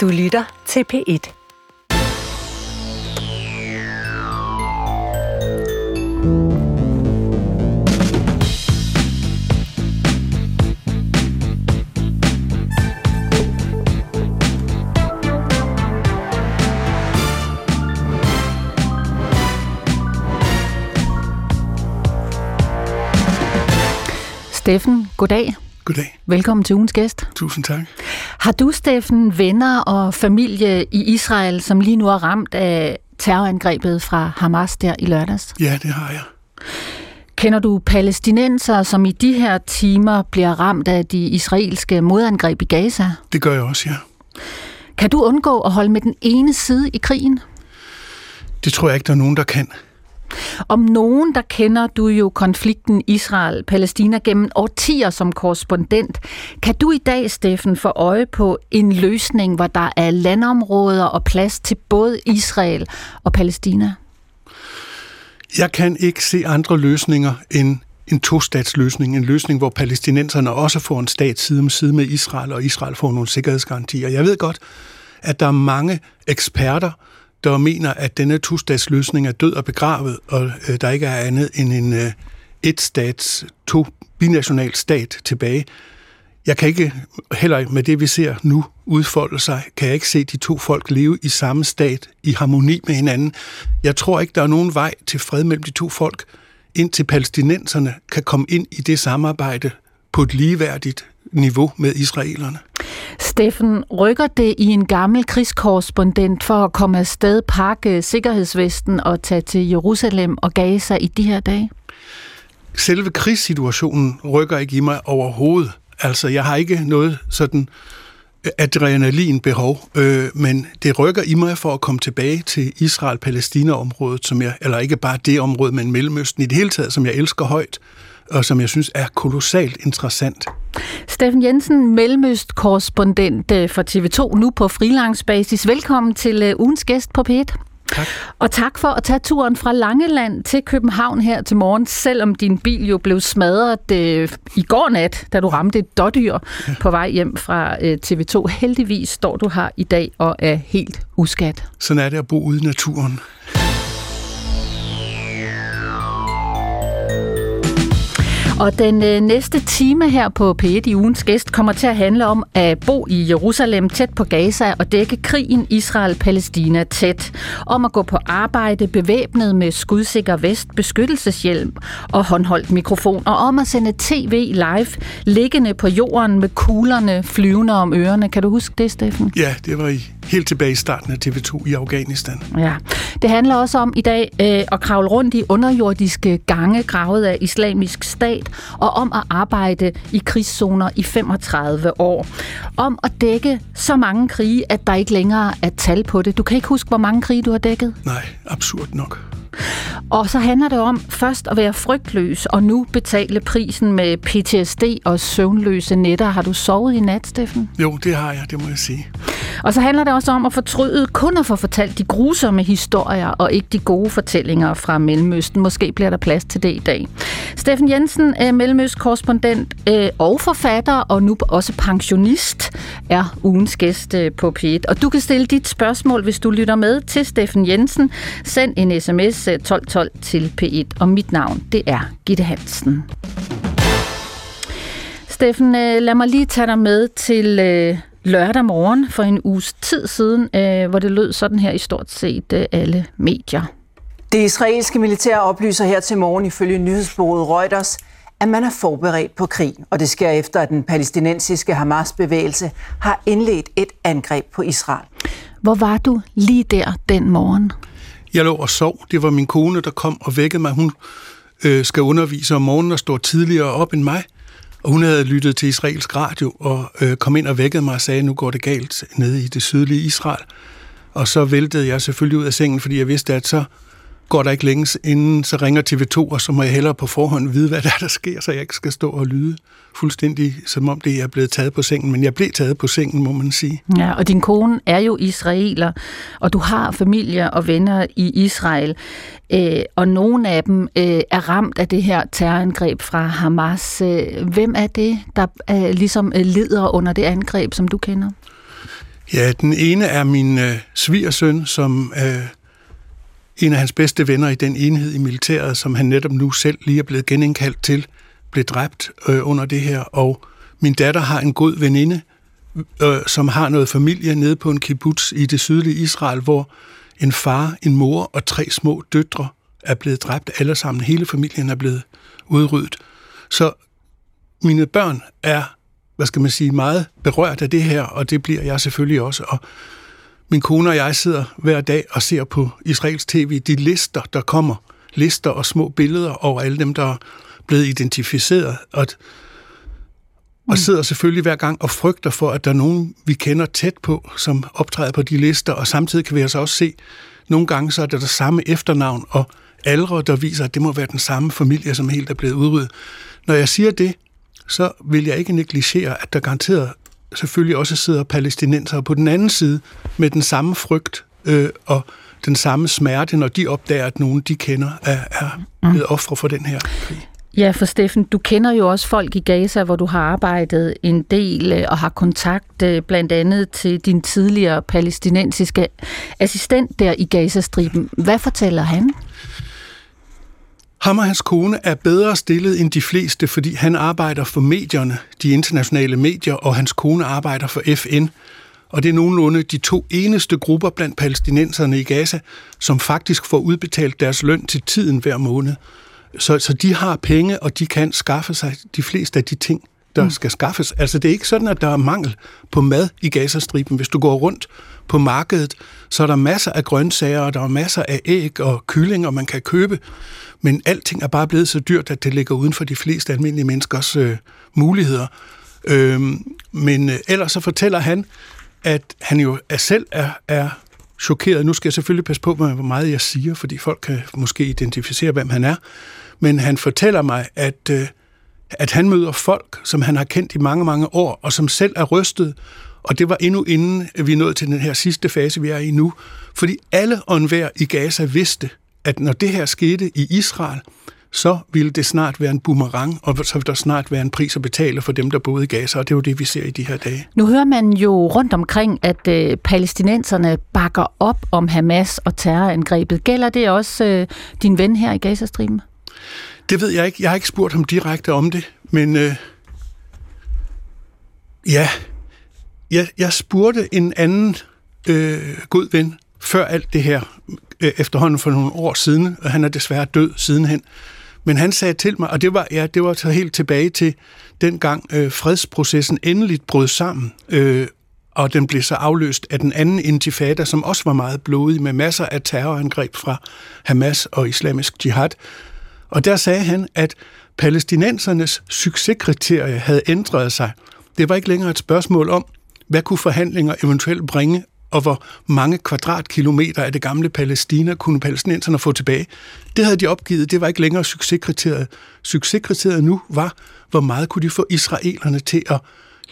Du lytter til P1. Steffen, goddag. Goddag. Velkommen til ugens gæst. Tusind tak. Har du, Steffen, venner og familie i Israel, som lige nu er ramt af terrorangrebet fra Hamas der i lørdags? Ja, det har jeg. Kender du palæstinenser, som i de her timer bliver ramt af de israelske modangreb i Gaza? Det gør jeg også, ja. Kan du undgå at holde med den ene side i krigen? Det tror jeg ikke, der er nogen, der kan. Om nogen, der kender du jo konflikten Israel-Palæstina gennem årtier som korrespondent. Kan du i dag, Steffen, få øje på en løsning, hvor der er landområder og plads til både Israel og Palæstina? Jeg kan ikke se andre løsninger end en tostatsløsning. En løsning, hvor palæstinenserne også får en stat side om side med Israel, og Israel får nogle sikkerhedsgarantier. Jeg ved godt, at der er mange eksperter, der mener, at denne tostatsløsning er død og begravet, og øh, der ikke er andet end en øh, et stats, to binational stat tilbage. Jeg kan ikke, heller med det vi ser nu udfolde sig, kan jeg ikke se de to folk leve i samme stat, i harmoni med hinanden. Jeg tror ikke, der er nogen vej til fred mellem de to folk, indtil palæstinenserne kan komme ind i det samarbejde på et ligeværdigt niveau med israelerne. Steffen, rykker det i en gammel krigskorrespondent for at komme afsted, pakke sikkerhedsvesten og tage til Jerusalem og Gaza i de her dage? Selve krigssituationen rykker ikke i mig overhovedet. Altså, jeg har ikke noget sådan adrenalinbehov, øh, men det rykker i mig for at komme tilbage til Israel-Palæstina-området, som jeg, eller ikke bare det område, men Mellemøsten i det hele taget, som jeg elsker højt, og som jeg synes er kolossalt interessant. Steffen Jensen, Mellemøst-korrespondent øh, for TV2, nu på freelance-basis. Velkommen til øh, ugens gæst på P1. Tak. Og tak for at tage turen fra Langeland til København her til morgen, selvom din bil jo blev smadret øh, i går nat, da du ramte et dårdyr ja. på vej hjem fra øh, TV2. Heldigvis står du her i dag og er helt uskat. Sådan er det at bo ude i naturen. Og den øh, næste time her på P1 i ugens gæst kommer til at handle om at bo i Jerusalem tæt på Gaza og dække krigen Israel-Palæstina tæt. Om at gå på arbejde bevæbnet med skudsikker vest, beskyttelseshjelm og håndholdt mikrofon. Og om at sende tv live liggende på jorden med kuglerne flyvende om ørerne. Kan du huske det, Steffen? Ja, det var i helt tilbage i starten af TV2 i Afghanistan. Ja. Det handler også om i dag øh, at kravle rundt i underjordiske gange gravet af islamisk stat og om at arbejde i krigszoner i 35 år. Om at dække så mange krige, at der ikke længere er tal på det. Du kan ikke huske, hvor mange krige du har dækket? Nej, absurd nok. Og så handler det om først at være frygtløs, og nu betale prisen med PTSD og søvnløse nætter. Har du sovet i nat, Steffen? Jo, det har jeg, det må jeg sige. Og så handler det også om at fortryde kun at få fortalt de grusomme historier, og ikke de gode fortællinger fra Mellemøsten. Måske bliver der plads til det i dag. Steffen Jensen, Mellemøst-korrespondent øh, og forfatter, og nu også pensionist, er ugens gæst øh, på P1. Og du kan stille dit spørgsmål, hvis du lytter med til Steffen Jensen. Send en sms 1212 til P1, og mit navn, det er Gitte Hansen. Steffen, øh, lad mig lige tage dig med til lørdag morgen for en uges tid siden, hvor det lød sådan her i stort set alle medier. Det israelske militær oplyser her til morgen ifølge nyhedsbureauet Reuters, at man er forberedt på krig, og det sker efter, at den palæstinensiske Hamas-bevægelse har indledt et angreb på Israel. Hvor var du lige der den morgen? Jeg lå og sov. Det var min kone, der kom og vækkede mig. Hun øh, skal undervise om morgenen og står tidligere op end mig. Og hun havde lyttet til israelsk radio og øh, kom ind og vækkede mig og sagde, nu går det galt nede i det sydlige Israel. Og så væltede jeg selvfølgelig ud af sengen, fordi jeg vidste, at så går der ikke længe inden, så ringer TV2, og så må jeg hellere på forhånd vide, hvad der, er, der sker, så jeg ikke skal stå og lyde fuldstændig, som om det er blevet taget på sengen. Men jeg blev taget på sengen, må man sige. Ja, og din kone er jo israeler, og du har familie og venner i Israel, øh, og nogle af dem øh, er ramt af det her terrorangreb fra Hamas. Øh, hvem er det, der øh, ligesom øh, lider under det angreb, som du kender? Ja, den ene er min øh, svigersøn, som øh, en af hans bedste venner i den enhed i militæret, som han netop nu selv lige er blevet genindkaldt til, blev dræbt øh, under det her. Og min datter har en god veninde, øh, som har noget familie nede på en kibbutz i det sydlige Israel, hvor en far, en mor og tre små døtre er blevet dræbt alle sammen. Hele familien er blevet udryddet. Så mine børn er, hvad skal man sige, meget berørt af det her, og det bliver jeg selvfølgelig også. Og min kone og jeg sidder hver dag og ser på Israels tv de lister, der kommer. Lister og små billeder over alle dem, der er blevet identificeret. Og, og sidder selvfølgelig hver gang og frygter for, at der er nogen, vi kender tæt på, som optræder på de lister, og samtidig kan vi altså også se, nogle gange så er det der samme efternavn og aldre, der viser, at det må være den samme familie, som helt er blevet udryddet. Når jeg siger det, så vil jeg ikke negligere, at der garanteret selvfølgelig også sidder palæstinenser på den anden side med den samme frygt øh, og den samme smerte, når de opdager, at nogen de kender er, er blevet ofre for den her krig. Ja, for Steffen, du kender jo også folk i Gaza, hvor du har arbejdet en del øh, og har kontakt øh, blandt andet til din tidligere palæstinensiske assistent der i Gazastriben. Hvad fortæller han? Ham og hans kone er bedre stillet end de fleste, fordi han arbejder for medierne, de internationale medier, og hans kone arbejder for FN. Og det er nogenlunde de to eneste grupper blandt palæstinenserne i Gaza, som faktisk får udbetalt deres løn til tiden hver måned. Så, så de har penge, og de kan skaffe sig de fleste af de ting, der mm. skal skaffes. Altså det er ikke sådan, at der er mangel på mad i Gazastriben. Hvis du går rundt på markedet, så er der masser af grøntsager, og der er masser af æg og kyllinger, man kan købe. Men alting er bare blevet så dyrt, at det ligger uden for de fleste almindelige menneskers øh, muligheder. Øhm, men øh, ellers så fortæller han, at han jo er selv er, er chokeret. Nu skal jeg selvfølgelig passe på, hvor meget jeg siger, fordi folk kan måske identificere, hvem han er. Men han fortæller mig, at, øh, at han møder folk, som han har kendt i mange, mange år, og som selv er rystet. Og det var endnu inden vi nåede til den her sidste fase, vi er i nu. Fordi alle og enhver i Gaza vidste, at når det her skete i Israel, så ville det snart være en boomerang, og så ville der snart være en pris at betale for dem, der boede i Gaza, og det er jo det, vi ser i de her dage. Nu hører man jo rundt omkring, at øh, palæstinenserne bakker op om Hamas og terrorangrebet. Gælder det også øh, din ven her i Gazastriben? Det ved jeg ikke. Jeg har ikke spurgt ham direkte om det, men øh, ja, jeg, jeg spurgte en anden øh, god ven før alt det her, Øh, efterhånden for nogle år siden, og han er desværre død sidenhen. Men han sagde til mig, og det var, ja, det var så helt tilbage til dengang øh, fredsprocessen endeligt brød sammen, øh, og den blev så afløst af den anden intifada, som også var meget blodig, med masser af terrorangreb fra Hamas og islamisk jihad. Og der sagde han, at palæstinensernes succeskriterie havde ændret sig. Det var ikke længere et spørgsmål om, hvad kunne forhandlinger eventuelt bringe og hvor mange kvadratkilometer af det gamle Palæstina kunne palæstinenserne få tilbage. Det havde de opgivet, det var ikke længere succeskriteriet. Succeskriteriet nu var, hvor meget kunne de få israelerne til at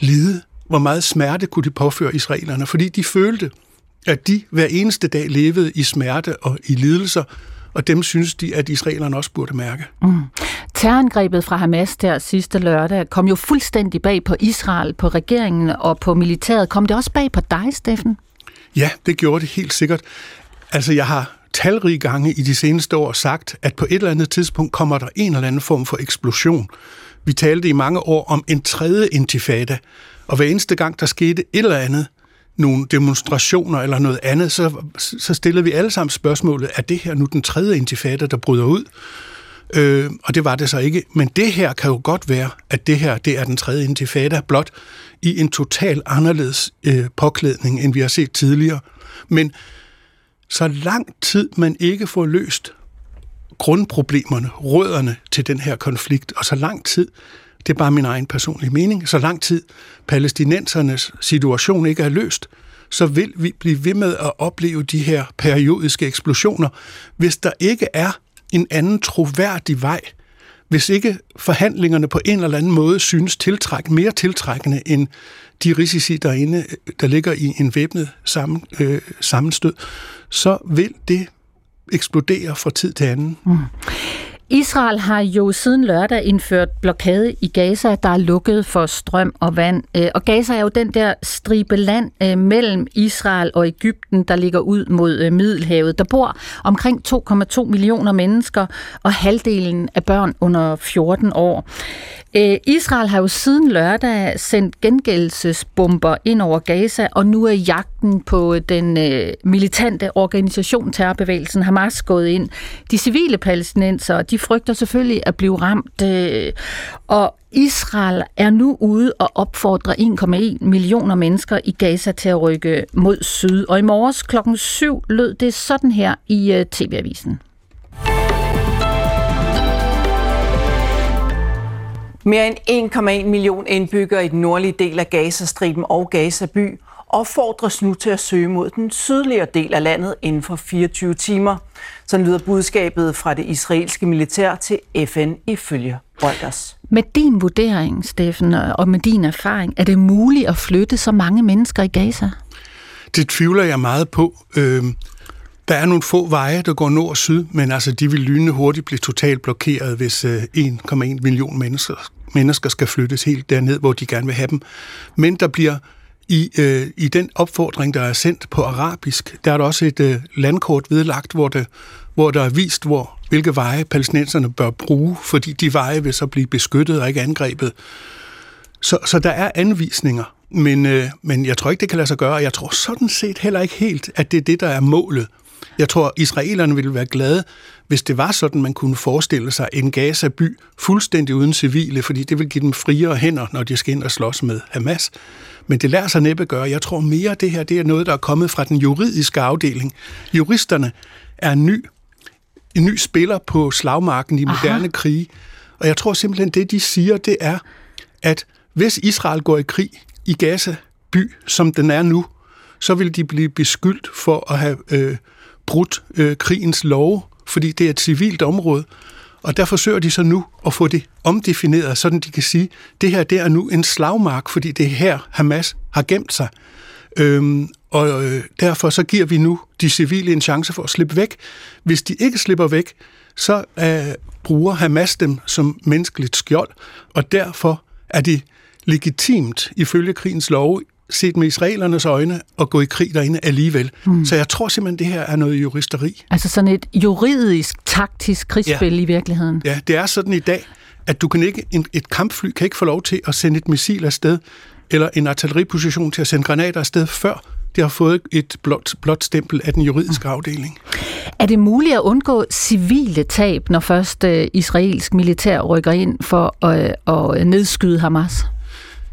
lide, hvor meget smerte kunne de påføre israelerne, fordi de følte, at de hver eneste dag levede i smerte og i lidelser, og dem synes de, at israelerne også burde mærke. Mm. Terrorangrebet fra Hamas der sidste lørdag kom jo fuldstændig bag på Israel, på regeringen og på militæret. Kom det også bag på dig, Steffen? Ja, det gjorde det helt sikkert. Altså, jeg har talrige gange i de seneste år sagt, at på et eller andet tidspunkt kommer der en eller anden form for eksplosion. Vi talte i mange år om en tredje intifada, og hver eneste gang, der skete et eller andet, nogle demonstrationer eller noget andet, så, så stillede vi alle sammen spørgsmålet, er det her nu den tredje intifada, der bryder ud? Øh, og det var det så ikke. Men det her kan jo godt være, at det her det er den tredje intifada, blot i en total anderledes øh, påklædning, end vi har set tidligere. Men så lang tid man ikke får løst grundproblemerne, rødderne til den her konflikt, og så lang tid, det er bare min egen personlige mening, så lang tid palæstinensernes situation ikke er løst, så vil vi blive ved med at opleve de her periodiske eksplosioner, hvis der ikke er en anden troværdig vej, hvis ikke forhandlingerne på en eller anden måde synes tiltræk, mere tiltrækkende end de risici, der, inde, der ligger i en væbnet sammen, øh, sammenstød, så vil det eksplodere fra tid til anden. Mm. Israel har jo siden lørdag indført blokade i Gaza, der er lukket for strøm og vand. Øh, og Gaza er jo den der stribe land øh, mellem Israel og Ægypten, der ligger ud mod øh, Middelhavet. Der bor omkring 2,2 millioner mennesker, og halvdelen af børn under 14 år. Israel har jo siden lørdag sendt gengældelsesbomber ind over Gaza, og nu er jagten på den militante organisation, terrorbevægelsen Hamas, gået ind. De civile palæstinenser, de frygter selvfølgelig at blive ramt, øh, og Israel er nu ude og opfordre 1,1 millioner mennesker i Gaza til at rykke mod syd. Og i morges klokken 7 lød det sådan her i øh, TV-avisen. Mere end 1,1 million indbyggere i den nordlige del af Gazastriben og Gazaby opfordres nu til at søge mod den sydligere del af landet inden for 24 timer. Så lyder budskabet fra det israelske militær til FN ifølge Reuters. Med din vurdering, Steffen, og med din erfaring, er det muligt at flytte så mange mennesker i Gaza? Det tvivler jeg meget på. Øh, der er nogle få veje, der går nord og syd, men altså, de vil lynende hurtigt blive totalt blokeret, hvis 1,1 million mennesker, mennesker skal flyttes helt derned, hvor de gerne vil have dem. Men der bliver i, øh, I den opfordring, der er sendt på arabisk, der er der også et øh, landkort vedlagt, hvor, det, hvor der er vist, hvor, hvilke veje palæstinenserne bør bruge, fordi de veje vil så blive beskyttet og ikke angrebet. Så, så der er anvisninger, men, øh, men jeg tror ikke, det kan lade sig gøre. og Jeg tror sådan set heller ikke helt, at det er det, der er målet. Jeg tror, israelerne ville være glade, hvis det var sådan, man kunne forestille sig en Gaza-by fuldstændig uden civile, fordi det vil give dem friere hænder, når de skal ind og slås med Hamas. Men det lader sig næppe gøre. Jeg tror mere, at det her det er noget, der er kommet fra den juridiske afdeling. Juristerne er en ny, en ny spiller på slagmarken i moderne Aha. krige. Og jeg tror simpelthen, det de siger, det er, at hvis Israel går i krig i Gaza by, som den er nu, så vil de blive beskyldt for at have øh, brudt øh, krigens love, fordi det er et civilt område. Og der forsøger de så nu at få det omdefineret, sådan de kan sige, det her det er nu en slagmark, fordi det er her, Hamas har gemt sig. Øhm, og øh, derfor så giver vi nu de civile en chance for at slippe væk. Hvis de ikke slipper væk, så øh, bruger Hamas dem som menneskeligt skjold, og derfor er det legitimt ifølge krigens lov set med israelernes øjne at gå i krig derinde alligevel. Mm. Så jeg tror simpelthen, det her er noget juristeri. Altså sådan et juridisk, taktisk krigsspil ja. i virkeligheden. Ja, det er sådan i dag, at du kan ikke, en, et kampfly kan ikke få lov til at sende et missil afsted, eller en artilleriposition til at sende granater afsted, før det har fået et blot, blot stempel af den juridiske mm. afdeling. Er det muligt at undgå civile tab, når først uh, israelsk militær rykker ind for uh, at nedskyde Hamas?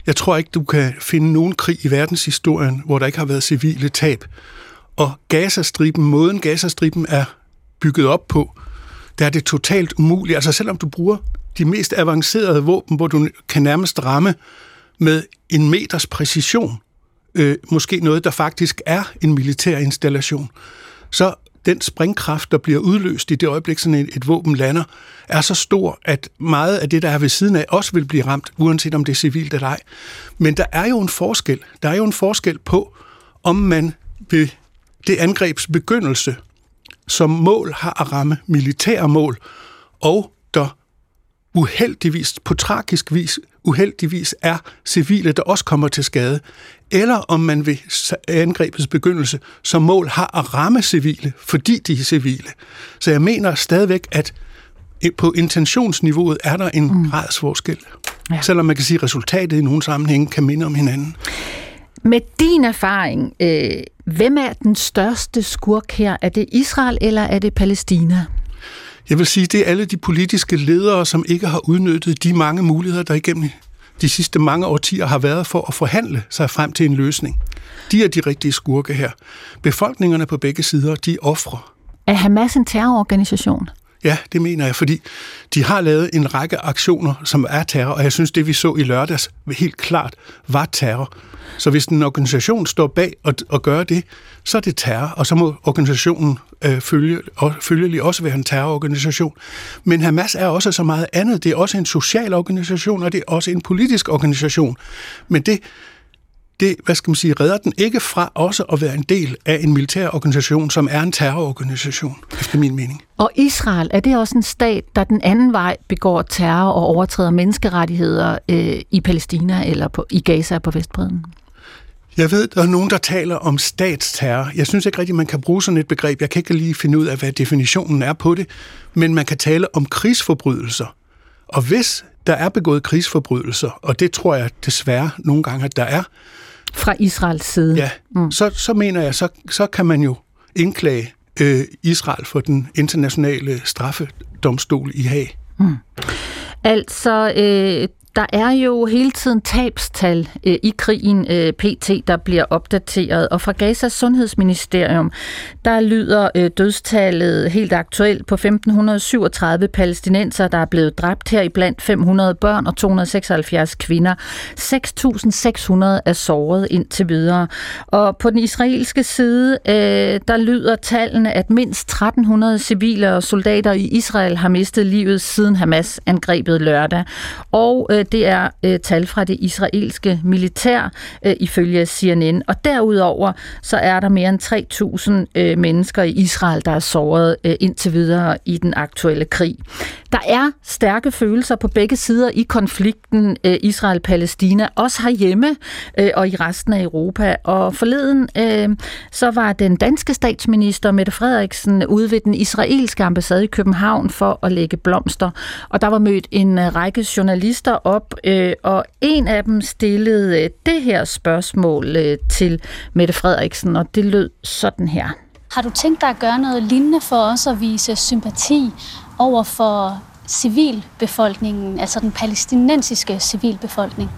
Jeg tror ikke, du kan finde nogen krig i verdenshistorien, hvor der ikke har været civile tab. Og Gazastriben, måden Gazastriben er bygget op på, der er det totalt umuligt. Altså selvom du bruger de mest avancerede våben, hvor du kan nærmest ramme med en meters præcision, øh, måske noget, der faktisk er en militær installation, så den springkraft, der bliver udløst i det øjeblik, sådan et, et våben lander, er så stor, at meget af det, der er ved siden af, også vil blive ramt, uanset om det er civilt eller ej. Men der er jo en forskel. Der er jo en forskel på, om man ved det angrebs begyndelse som mål har at ramme militære mål, og der uheldigvis, på tragisk vis, uheldigvis er civile, der også kommer til skade, eller om man ved angrebets begyndelse som mål har at ramme civile, fordi de er civile. Så jeg mener stadigvæk, at på intentionsniveauet er der en mm. gradsforskel. Ja. Selvom man kan sige, at resultatet i nogle sammenhænge kan minde om hinanden. Med din erfaring, øh, hvem er den største skurk her? Er det Israel, eller er det Palæstina? Jeg vil sige, det er alle de politiske ledere, som ikke har udnyttet de mange muligheder, der igennem de sidste mange årtier har været for at forhandle sig frem til en løsning. De er de rigtige skurke her. Befolkningerne på begge sider, de er ofre. Er Hamas en terrororganisation? Ja, det mener jeg, fordi de har lavet en række aktioner, som er terror, og jeg synes, det vi så i lørdags helt klart var terror. Så hvis en organisation står bag og, og gør det, så er det terror, og så må organisationen øh, følge, og følgelig også være en terrororganisation. Men Hamas er også så meget andet. Det er også en social organisation, og det er også en politisk organisation. Men det, det, hvad skal man sige, redder den ikke fra også at være en del af en militær organisation, som er en terrororganisation, efter min mening. Og Israel, er det også en stat, der den anden vej begår terror og overtræder menneskerettigheder øh, i Palæstina eller på, i Gaza på Vestbreden? Jeg ved, der er nogen, der taler om statsterror. Jeg synes ikke rigtigt, man kan bruge sådan et begreb. Jeg kan ikke lige finde ud af, hvad definitionen er på det. Men man kan tale om krigsforbrydelser. Og hvis der er begået krigsforbrydelser, og det tror jeg desværre nogle gange, at der er. Fra Israels side. Ja, mm. så, så mener jeg, så, så kan man jo indklage øh, Israel for den internationale straffedomstol i Haag. Mm. Altså, øh, der er jo hele tiden tabstal øh, i krigen øh, PT, der bliver opdateret, og fra Gazas sundhedsministerium, der lyder øh, dødstallet helt aktuelt på 1537 palæstinenser, der er blevet dræbt her i blandt 500 børn og 276 kvinder. 6.600 er såret indtil videre. Og på den israelske side, øh, der lyder tallene, at mindst 1.300 civile og soldater i Israel har mistet livet siden Hamas angrebet lørdag. Og øh, det er øh, tal fra det israelske militær, øh, ifølge CNN. Og derudover så er der mere end 3.000 øh, mennesker i Israel, der er såret øh, indtil videre i den aktuelle krig. Der er stærke følelser på begge sider i konflikten øh, Israel-Palæstina, også herhjemme øh, og i resten af Europa. Og forleden øh, så var den danske statsminister Mette Frederiksen ude ved den israelske ambassade i København for at lægge blomster. Og der var mødt en øh, række journalister op, øh, og en af dem stillede øh, det her spørgsmål øh, til Mette Frederiksen, og det lød sådan her. Har du tænkt dig at gøre noget lignende for os at vise sympati over for civilbefolkningen, altså den palæstinensiske civilbefolkning?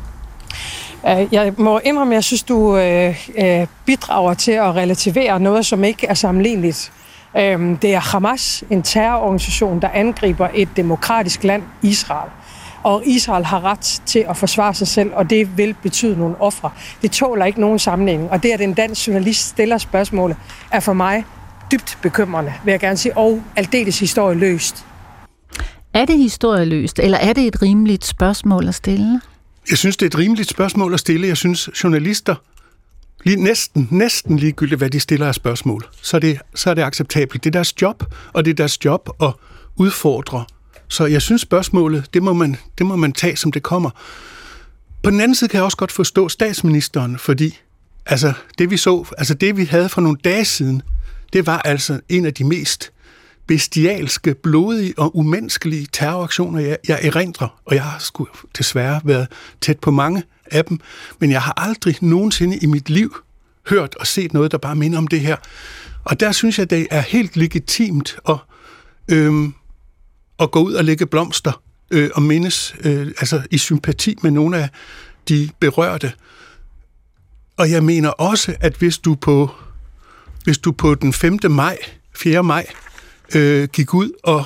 Jeg må indrømme, at jeg synes, du bidrager til at relativere noget, som ikke er sammenligneligt. Øh, det er Hamas, en terrororganisation, der angriber et demokratisk land, Israel. Og Israel har ret til at forsvare sig selv, og det vil betyde nogle ofre. Det tåler ikke nogen sammenligning. Og det, at en dansk journalist stiller spørgsmålet, er for mig dybt bekymrende, vil jeg gerne sige, og aldeles historieløst. Er det historieløst, eller er det et rimeligt spørgsmål at stille? Jeg synes, det er et rimeligt spørgsmål at stille. Jeg synes, journalister, lige næsten, næsten ligegyldigt, hvad de stiller af spørgsmål, så er, det, så er det acceptabelt. Det er deres job, og det er deres job at udfordre. Så jeg synes, spørgsmålet, det må man, det må man tage, som det kommer. På den anden side kan jeg også godt forstå statsministeren, fordi altså, det vi så, altså det vi havde for nogle dage siden, det var altså en af de mest bestialske, blodige og umenneskelige terroraktioner, jeg, jeg erindrer. Og jeg har sgu desværre været tæt på mange af dem, men jeg har aldrig nogensinde i mit liv hørt og set noget, der bare minder om det her. Og der synes jeg, det er helt legitimt at, øhm, at gå ud og lægge blomster øh, og mindes øh, altså i sympati med nogle af de berørte. Og jeg mener også, at hvis du på, hvis du på den 5. maj, 4. maj, øh, gik ud og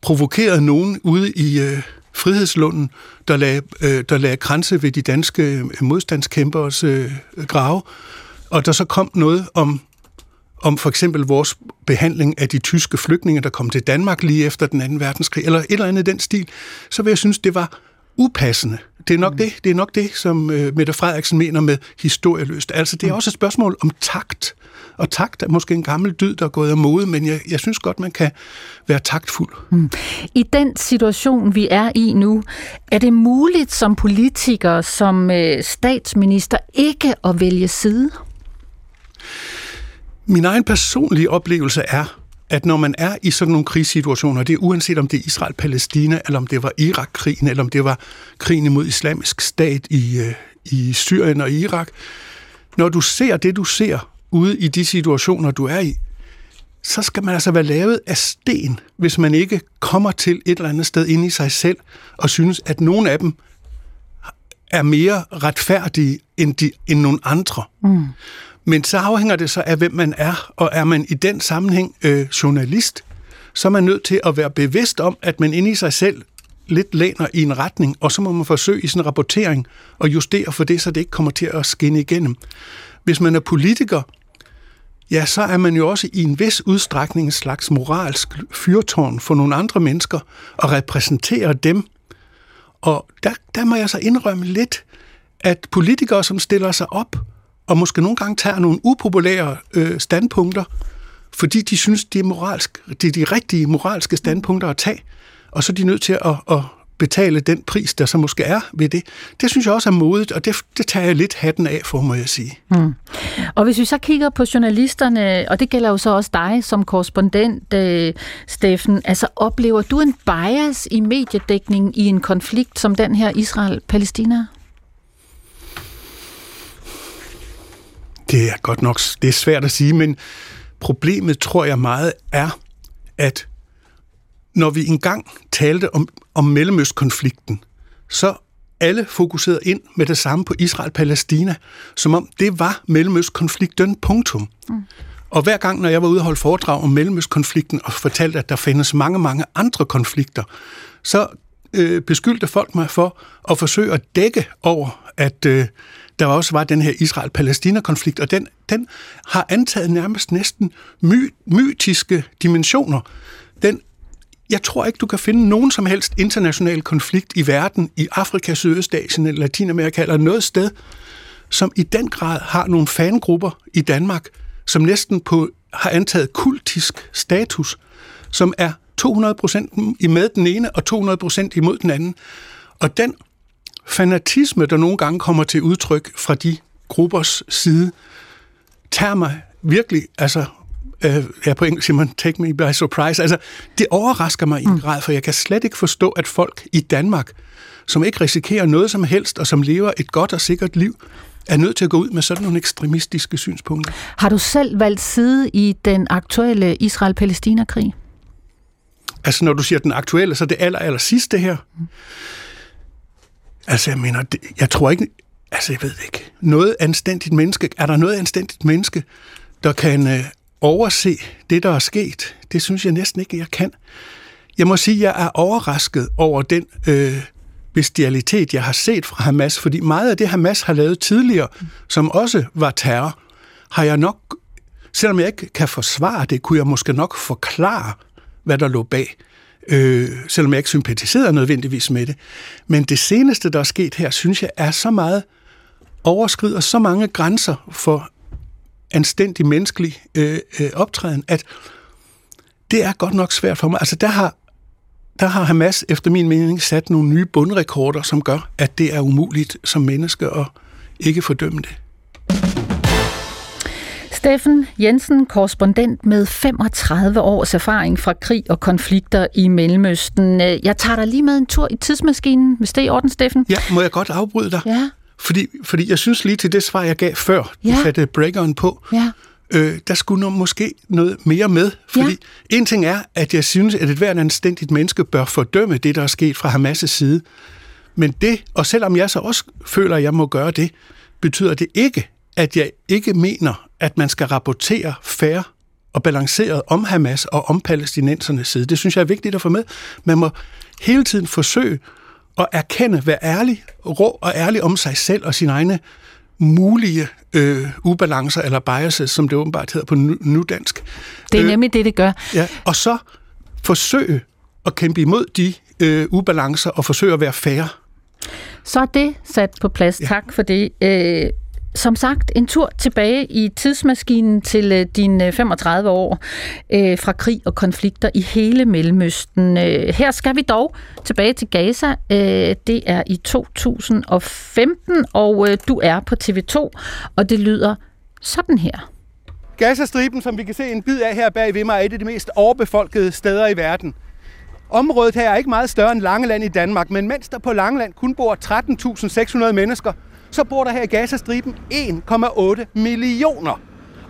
provokerede nogen ude i øh, Frihedslunden, der lagde, øh, der lagde grænse ved de danske modstandskæmpers øh, grave, og der så kom noget om, om for eksempel vores behandling af de tyske flygtninge, der kom til Danmark lige efter den anden verdenskrig, eller et eller andet i den stil, så vil jeg synes, det var upassende. Det er nok, mm. det, det, er nok det, som øh, Mette Frederiksen mener med historieløst. Altså, det er mm. også et spørgsmål om takt. Og takt er måske en gammel dyd, der er gået af mode, men jeg, jeg synes godt, man kan være taktfuld. Mm. I den situation, vi er i nu, er det muligt som politiker, som øh, statsminister, ikke at vælge side? Min egen personlige oplevelse er, at når man er i sådan nogle krigssituationer, det er uanset om det er Israel-Palæstina, eller om det var Irak-krigen, eller om det var krigen imod islamisk stat i, øh, i Syrien og Irak, når du ser det, du ser ude i de situationer, du er i, så skal man altså være lavet af sten, hvis man ikke kommer til et eller andet sted inde i sig selv og synes, at nogle af dem er mere retfærdige end, de, end nogle andre. Mm. Men så afhænger det så af, hvem man er, og er man i den sammenhæng øh, journalist, så er man nødt til at være bevidst om, at man inde i sig selv lidt læner i en retning, og så må man forsøge i sin rapportering at justere for det, så det ikke kommer til at skinne igennem. Hvis man er politiker, ja, så er man jo også i en vis udstrækning en slags moralsk fyrtårn for nogle andre mennesker, og repræsenterer dem. Og der, der må jeg så indrømme lidt, at politikere, som stiller sig op, og måske nogle gange tager nogle upopulære øh, standpunkter, fordi de synes, det er, moralsk, det er de rigtige moralske standpunkter at tage, og så er de nødt til at, at betale den pris, der så måske er ved det. Det synes jeg også er modigt, og det, det tager jeg lidt hatten af for, må jeg sige. Mm. Og hvis vi så kigger på journalisterne, og det gælder jo så også dig som korrespondent, øh, Steffen, altså oplever du en bias i mediedækningen i en konflikt som den her Israel-Palæstina? Det er godt nok det er svært at sige, men problemet tror jeg meget er, at når vi engang talte om, om Mellemøstkonflikten, så alle fokuserede ind med det samme på Israel-Palæstina, som om det var Mellemøstkonflikten, punktum. Mm. Og hver gang, når jeg var ude og holde foredrag om Mellemøstkonflikten og fortalte, at der findes mange, mange andre konflikter, så øh, beskyldte folk mig for at forsøge at dække over, at øh, der også var den her Israel-Palæstina-konflikt, og den, den har antaget nærmest næsten my, mytiske dimensioner. Den jeg tror ikke, du kan finde nogen som helst international konflikt i verden, i Afrika, Sydøstasien eller Latinamerika eller noget sted, som i den grad har nogle fangrupper i Danmark, som næsten på, har antaget kultisk status, som er 200% imod den ene og 200% imod den anden. Og den fanatisme, der nogle gange kommer til udtryk fra de gruppers side, tager mig virkelig altså øh, ja, på engelsk siger man, take me by surprise. Altså, det overrasker mig i en mm. grad, for jeg kan slet ikke forstå, at folk i Danmark, som ikke risikerer noget som helst, og som lever et godt og sikkert liv, er nødt til at gå ud med sådan nogle ekstremistiske synspunkter. Har du selv valgt side i den aktuelle Israel-Palæstina-krig? Altså, når du siger den aktuelle, så det aller, aller sidste her. Mm. Altså, jeg mener, det, jeg tror ikke, altså, jeg ved ikke, noget anstændigt menneske, er der noget anstændigt menneske, der kan øh, overse det, der er sket. Det synes jeg næsten ikke, jeg kan. Jeg må sige, at jeg er overrasket over den øh, bestialitet, jeg har set fra Hamas, fordi meget af det, Hamas har lavet tidligere, som også var terror, har jeg nok, selvom jeg ikke kan forsvare det, kunne jeg måske nok forklare, hvad der lå bag. Øh, selvom jeg ikke sympatiserer nødvendigvis med det. Men det seneste, der er sket her, synes jeg er så meget overskrider så mange grænser for anstændig menneskelig øh, øh, optræden, at det er godt nok svært for mig. Altså der har, der har Hamas efter min mening sat nogle nye bundrekorder, som gør, at det er umuligt som menneske at ikke fordømme det. Steffen Jensen, korrespondent med 35 års erfaring fra krig og konflikter i Mellemøsten. Jeg tager dig lige med en tur i tidsmaskinen, hvis det er i orden, Steffen. Ja, må jeg godt afbryde dig? Ja. Fordi, fordi jeg synes lige til det svar, jeg gav før, ja. du satte breakeren på, ja. øh, der skulle noget, måske noget mere med. Fordi ja. en ting er, at jeg synes, at et hvert anstændigt menneske bør fordømme det, der er sket fra Hamas' side. Men det, og selvom jeg så også føler, at jeg må gøre det, betyder det ikke, at jeg ikke mener, at man skal rapportere færre og balanceret om Hamas og om palæstinensernes side. Det synes jeg er vigtigt at få med. Man må hele tiden forsøge at erkende, være ærlig, rå og ærlig om sig selv og sine egne mulige øh, ubalancer eller biases, som det åbenbart hedder på nudansk. Det er øh, nemlig det, det gør. Ja, og så forsøge at kæmpe imod de øh, ubalancer og forsøge at være færre. Så er det sat på plads. Ja. Tak for det. Øh, som sagt, en tur tilbage i tidsmaskinen til øh, dine øh, 35 år øh, fra krig og konflikter i hele Mellemøsten. Øh, her skal vi dog tilbage til Gaza. Øh, det er i 2015, og øh, du er på TV2, og det lyder sådan her. Gazastriben, som vi kan se en bid af her bag ved mig, er et af de mest overbefolkede steder i verden. Området her er ikke meget større end Langeland i Danmark, men mens der på Langeland kun bor 13.600 mennesker, så bor der her i Gazastriben 1,8 millioner.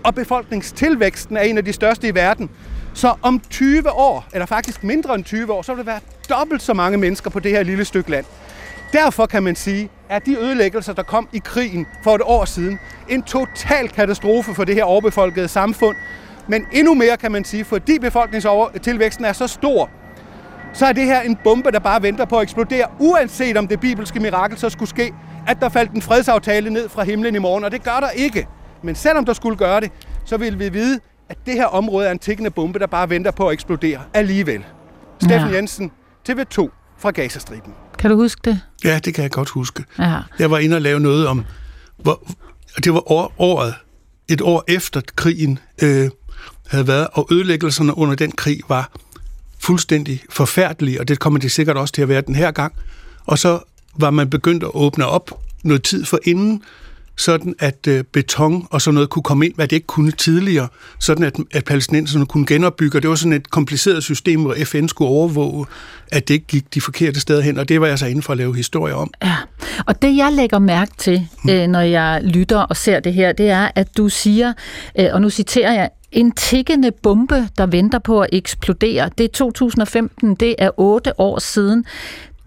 Og befolkningstilvæksten er en af de største i verden. Så om 20 år, eller faktisk mindre end 20 år, så vil der være dobbelt så mange mennesker på det her lille stykke land. Derfor kan man sige, at de ødelæggelser, der kom i krigen for et år siden, en total katastrofe for det her overbefolkede samfund. Men endnu mere kan man sige, fordi befolkningstilvæksten er så stor, så er det her en bombe, der bare venter på at eksplodere, uanset om det bibelske mirakel så skulle ske, at der faldt en fredsaftale ned fra himlen i morgen, og det gør der ikke. Men selvom der skulle gøre det, så vil vi vide, at det her område er en tikkende bombe, der bare venter på at eksplodere alligevel. Steffen ja. Jensen, TV2 fra Gazastriben. Kan du huske det? Ja, det kan jeg godt huske. Ja. Jeg var inde og lave noget om, hvor, det var år, året, et år efter krigen øh, havde været, og ødelæggelserne under den krig var fuldstændig forfærdelige, og det kommer det sikkert også til at være den her gang. Og så var man begyndt at åbne op noget tid for inden, sådan at øh, beton og sådan noget kunne komme ind, hvad det ikke kunne tidligere, sådan at, at palæstinenserne kunne genopbygge. Og det var sådan et kompliceret system, hvor FN skulle overvåge, at det ikke gik de forkerte steder hen, og det var jeg så inde for at lave historier om. Ja, og det jeg lægger mærke til, øh, når jeg lytter og ser det her, det er, at du siger, øh, og nu citerer jeg, en tikkende bombe, der venter på at eksplodere. Det er 2015, det er otte år siden.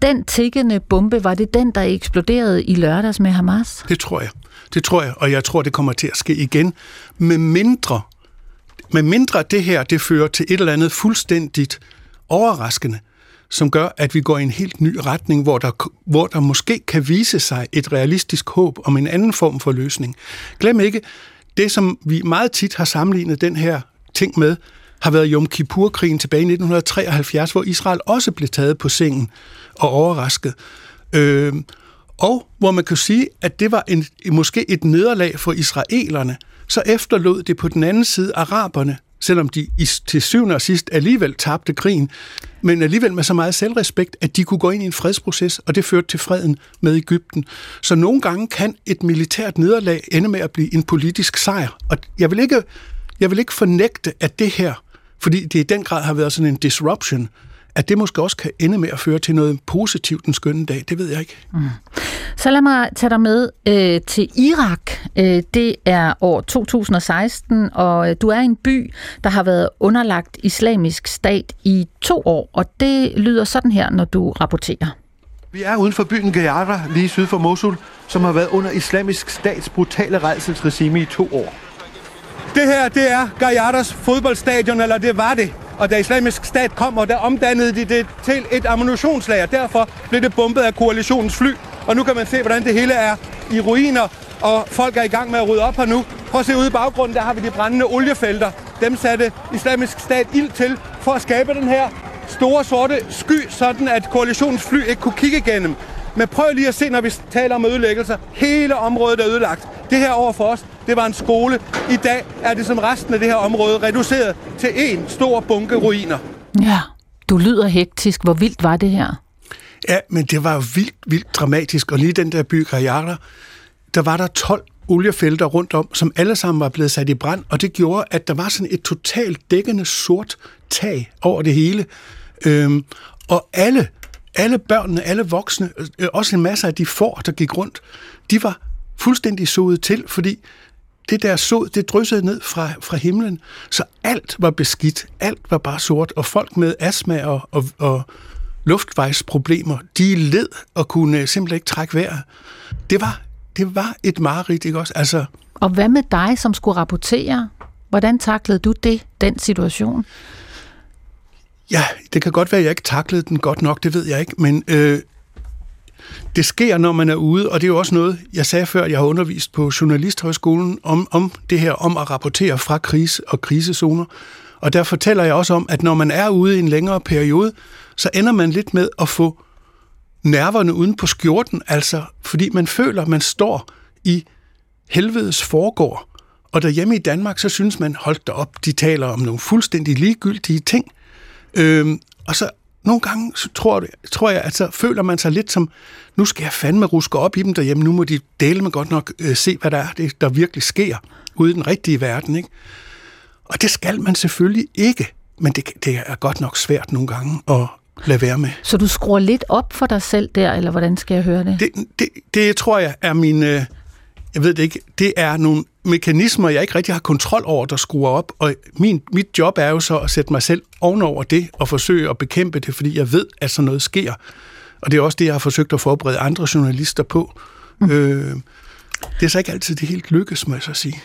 Den tikkende bombe, var det den, der eksploderede i lørdags med Hamas? Det tror jeg. Det tror jeg, og jeg tror, det kommer til at ske igen. Med mindre, med mindre det her, det fører til et eller andet fuldstændigt overraskende, som gør, at vi går i en helt ny retning, hvor der, hvor der måske kan vise sig et realistisk håb om en anden form for løsning. Glem ikke, det som vi meget tit har sammenlignet den her ting med, har været Yom Kippur-krigen tilbage i 1973, hvor Israel også blev taget på sengen og overrasket. Øh, og hvor man kan sige, at det var en, måske et nederlag for israelerne, så efterlod det på den anden side araberne, selvom de til syvende og sidst alligevel tabte krigen, men alligevel med så meget selvrespekt, at de kunne gå ind i en fredsproces, og det førte til freden med Ægypten. Så nogle gange kan et militært nederlag ende med at blive en politisk sejr. Og jeg vil ikke, jeg vil ikke fornægte, at det her, fordi det i den grad har været sådan en disruption, at det måske også kan ende med at føre til noget positivt den skønne dag, det ved jeg ikke. Mm. Så lad mig tage dig med øh, til Irak. Øh, det er år 2016, og øh, du er i en by, der har været underlagt islamisk stat i to år, og det lyder sådan her, når du rapporterer. Vi er uden for byen Gayara, lige syd for Mosul, som har været under islamisk stats brutale redselsregime i to år. Det her, det er Gayaras fodboldstadion, eller det var det og da islamisk stat kom, og der omdannede de det til et ammunitionslager. Derfor blev det bombet af koalitionens fly, og nu kan man se, hvordan det hele er i ruiner, og folk er i gang med at rydde op her nu. Prøv at se ude i baggrunden, der har vi de brændende oliefelter. Dem satte islamisk stat ild til for at skabe den her store sorte sky, sådan at koalitionens fly ikke kunne kigge igennem. Men prøv lige at se, når vi taler om ødelæggelser. Hele området er ødelagt. Det her over for os, det var en skole. I dag er det som resten af det her område reduceret til en stor bunke ruiner. Ja, du lyder hektisk. Hvor vildt var det her? Ja, men det var jo vildt, vildt dramatisk. Og lige den der by Kajara, der var der 12 oliefelter rundt om, som alle sammen var blevet sat i brand, og det gjorde, at der var sådan et totalt dækkende sort tag over det hele. Øhm, og alle, alle børnene, alle voksne, øh, også en masse af de får, der gik rundt, de var fuldstændig sodet til, fordi det der sod, det dryssede ned fra, fra himlen, så alt var beskidt, alt var bare sort, og folk med astma og, og, og luftvejsproblemer, de led og kunne simpelthen ikke trække vejret. Det var, det var et mareridt, ikke også? Altså, og hvad med dig, som skulle rapportere? Hvordan taklede du det, den situation? Ja, det kan godt være, at jeg ikke taklede den godt nok, det ved jeg ikke, men øh, det sker, når man er ude, og det er jo også noget, jeg sagde før, jeg har undervist på Journalisthøjskolen om, om det her, om at rapportere fra krise og krisezoner. Og der fortæller jeg også om, at når man er ude i en længere periode, så ender man lidt med at få nerverne uden på skjorten, altså fordi man føler, at man står i helvedes forgård. Og derhjemme i Danmark, så synes man, holdt op, de taler om nogle fuldstændig ligegyldige ting. Øhm, og så nogle gange så tror, tror jeg, at så føler man sig lidt som, nu skal jeg fandme ruske op i dem derhjemme, nu må de dele med godt nok øh, se, hvad der er, det, der virkelig sker ude i den rigtige verden. Ikke? Og det skal man selvfølgelig ikke, men det, det er godt nok svært nogle gange at lade være med. Så du skruer lidt op for dig selv der, eller hvordan skal jeg høre det? Det, det, det tror jeg er min, øh, jeg ved det ikke, det er nogle mekanismer, jeg ikke rigtig har kontrol over, der skruer op, og min, mit job er jo så at sætte mig selv ovenover det og forsøge at bekæmpe det, fordi jeg ved, at sådan noget sker. Og det er også det, jeg har forsøgt at forberede andre journalister på. Mm. Øh, det er så ikke altid det helt lykkes, må jeg så sige.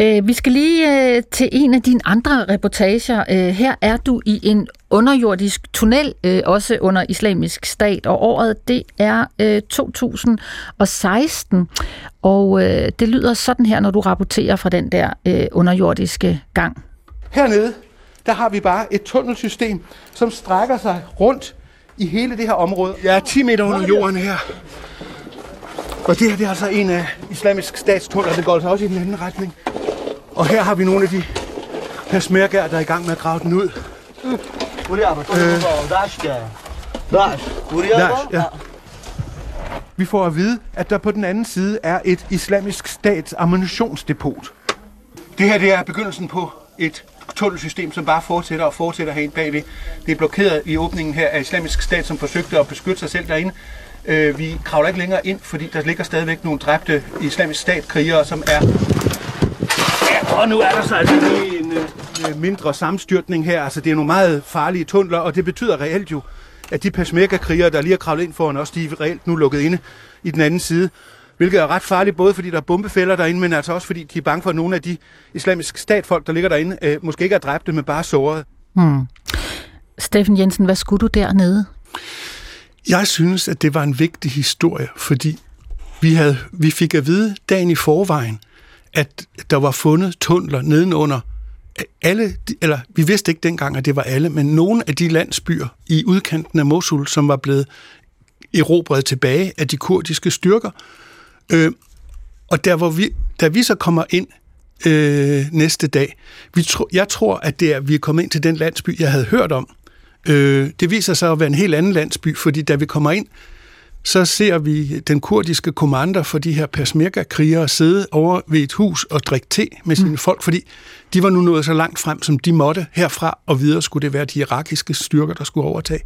Øh, vi skal lige øh, til en af dine andre reportager. Øh, her er du i en underjordisk tunnel, øh, også under islamisk stat, og året det er øh, 2016. Og øh, det lyder sådan her, når du rapporterer fra den der øh, underjordiske gang. Hernede, der har vi bare et tunnelsystem, som strækker sig rundt i hele det her område. Jeg er 10 meter under jorden her. Og det her det er altså en af islamisk statstunnel, det går altså også i den anden retning. Og her har vi nogle af de pasmergær, der er i gang med at grave den ud. Øh, Daesh, ja. Vi får at vide, at der på den anden side er et islamisk stats ammunitionsdepot. Det her det er begyndelsen på et tunnelsystem, som bare fortsætter og fortsætter herinde bagved. Det er blokeret i åbningen her af islamisk stat, som forsøgte at beskytte sig selv derinde. Øh, vi kravler ikke længere ind, fordi der ligger stadigvæk nogle dræbte islamisk stat-krigere, som er... Ja, og nu er der så altså lige en øh, mindre sammenstyrtning her. Altså, det er nogle meget farlige tunneler, og det betyder reelt jo, at de peshmerga-krigere, der lige har kravlet ind foran os, de er reelt nu lukket inde i den anden side. Hvilket er ret farligt, både fordi der er bombefælder derinde, men altså også fordi de er bange for, at nogle af de islamiske statfolk, der ligger derinde, øh, måske ikke er dræbte, men bare såret. Hmm. Steffen Jensen, hvad skulle du dernede? Jeg synes, at det var en vigtig historie, fordi vi, havde, vi fik at vide dagen i forvejen, at der var fundet tunneler nedenunder alle, eller vi vidste ikke dengang, at det var alle, men nogle af de landsbyer i udkanten af Mosul, som var blevet erobret tilbage af de kurdiske styrker. Øh, og der, hvor vi, da vi så kommer ind øh, næste dag, vi tro, jeg tror, at det er, vi er kommet ind til den landsby, jeg havde hørt om. Øh, det viser sig at være en helt anden landsby, fordi da vi kommer ind, så ser vi den kurdiske kommander for de her Peshmerga-krigere sidde over ved et hus og drikke te med sine mm. folk, fordi de var nu nået så langt frem, som de måtte herfra, og videre skulle det være de irakiske styrker, der skulle overtage.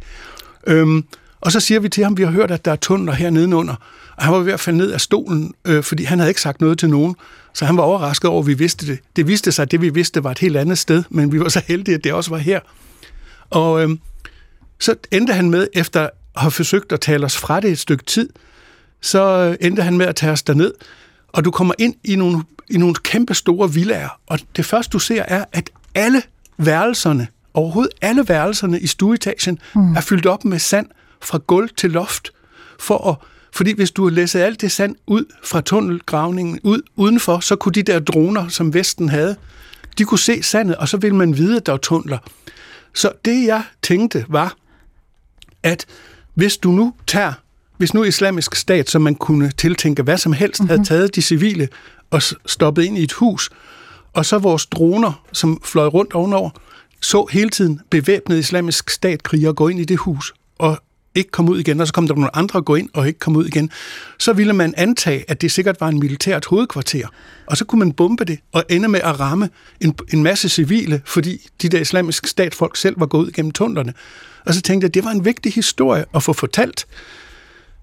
Øhm, og så siger vi til ham, vi har hørt, at der er tunneler her nedenunder, og han var ved at falde ned af stolen, øh, fordi han havde ikke sagt noget til nogen, så han var overrasket over, at vi vidste det. Det viste sig, at det vi vidste var et helt andet sted, men vi var så heldige, at det også var her. Og øhm, så endte han med, efter har forsøgt at tale os fra det et stykke tid, så endte han med at tage os derned, og du kommer ind i nogle, i nogle kæmpe store villager, og det første du ser er, at alle værelserne, overhovedet alle værelserne i stueetagen, mm. er fyldt op med sand fra gulv til loft, for at fordi hvis du læser alt det sand ud fra tunnelgravningen ud udenfor, så kunne de der droner, som Vesten havde, de kunne se sandet, og så ville man vide, at der var tunneler. Så det jeg tænkte var, at hvis du nu tager, hvis nu islamisk stat, som man kunne tiltænke hvad som helst, mm-hmm. havde taget de civile og stoppet ind i et hus, og så vores droner, som fløj rundt ovenover, så hele tiden bevæbnet islamisk statkriger gå ind i det hus og ikke komme ud igen, og så kom der nogle andre gå ind og ikke komme ud igen, så ville man antage, at det sikkert var en militært hovedkvarter. Og så kunne man bombe det og ende med at ramme en, en masse civile, fordi de der islamiske statfolk selv var gået ud gennem tunnelerne. Og så tænkte jeg, at det var en vigtig historie at få fortalt.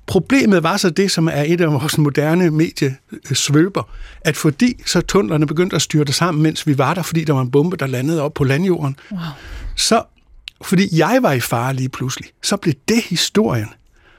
Problemet var så det, som er et af vores moderne mediesvøber, at fordi så tunnelerne begyndte at styrte sammen, mens vi var der, fordi der var en bombe, der landede op på landjorden, wow. så fordi jeg var i fare lige pludselig, så blev det historien.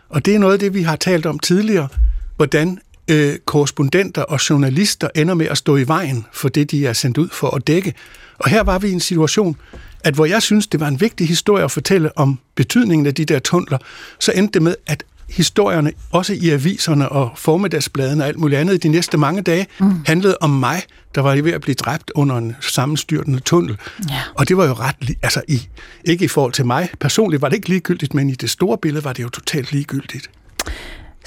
Og det er noget af det, vi har talt om tidligere, hvordan øh, korrespondenter og journalister ender med at stå i vejen for det, de er sendt ud for at dække. Og her var vi i en situation, at hvor jeg synes, det var en vigtig historie at fortælle om betydningen af de der tunneler, så endte det med, at historierne, også i aviserne og formiddagsbladene og alt muligt andet, de næste mange dage, mm. handlede om mig, der var ved at blive dræbt under en sammenstyrtende tunnel. Ja. Og det var jo ret, altså i, ikke i forhold til mig personligt var det ikke ligegyldigt, men i det store billede var det jo totalt ligegyldigt.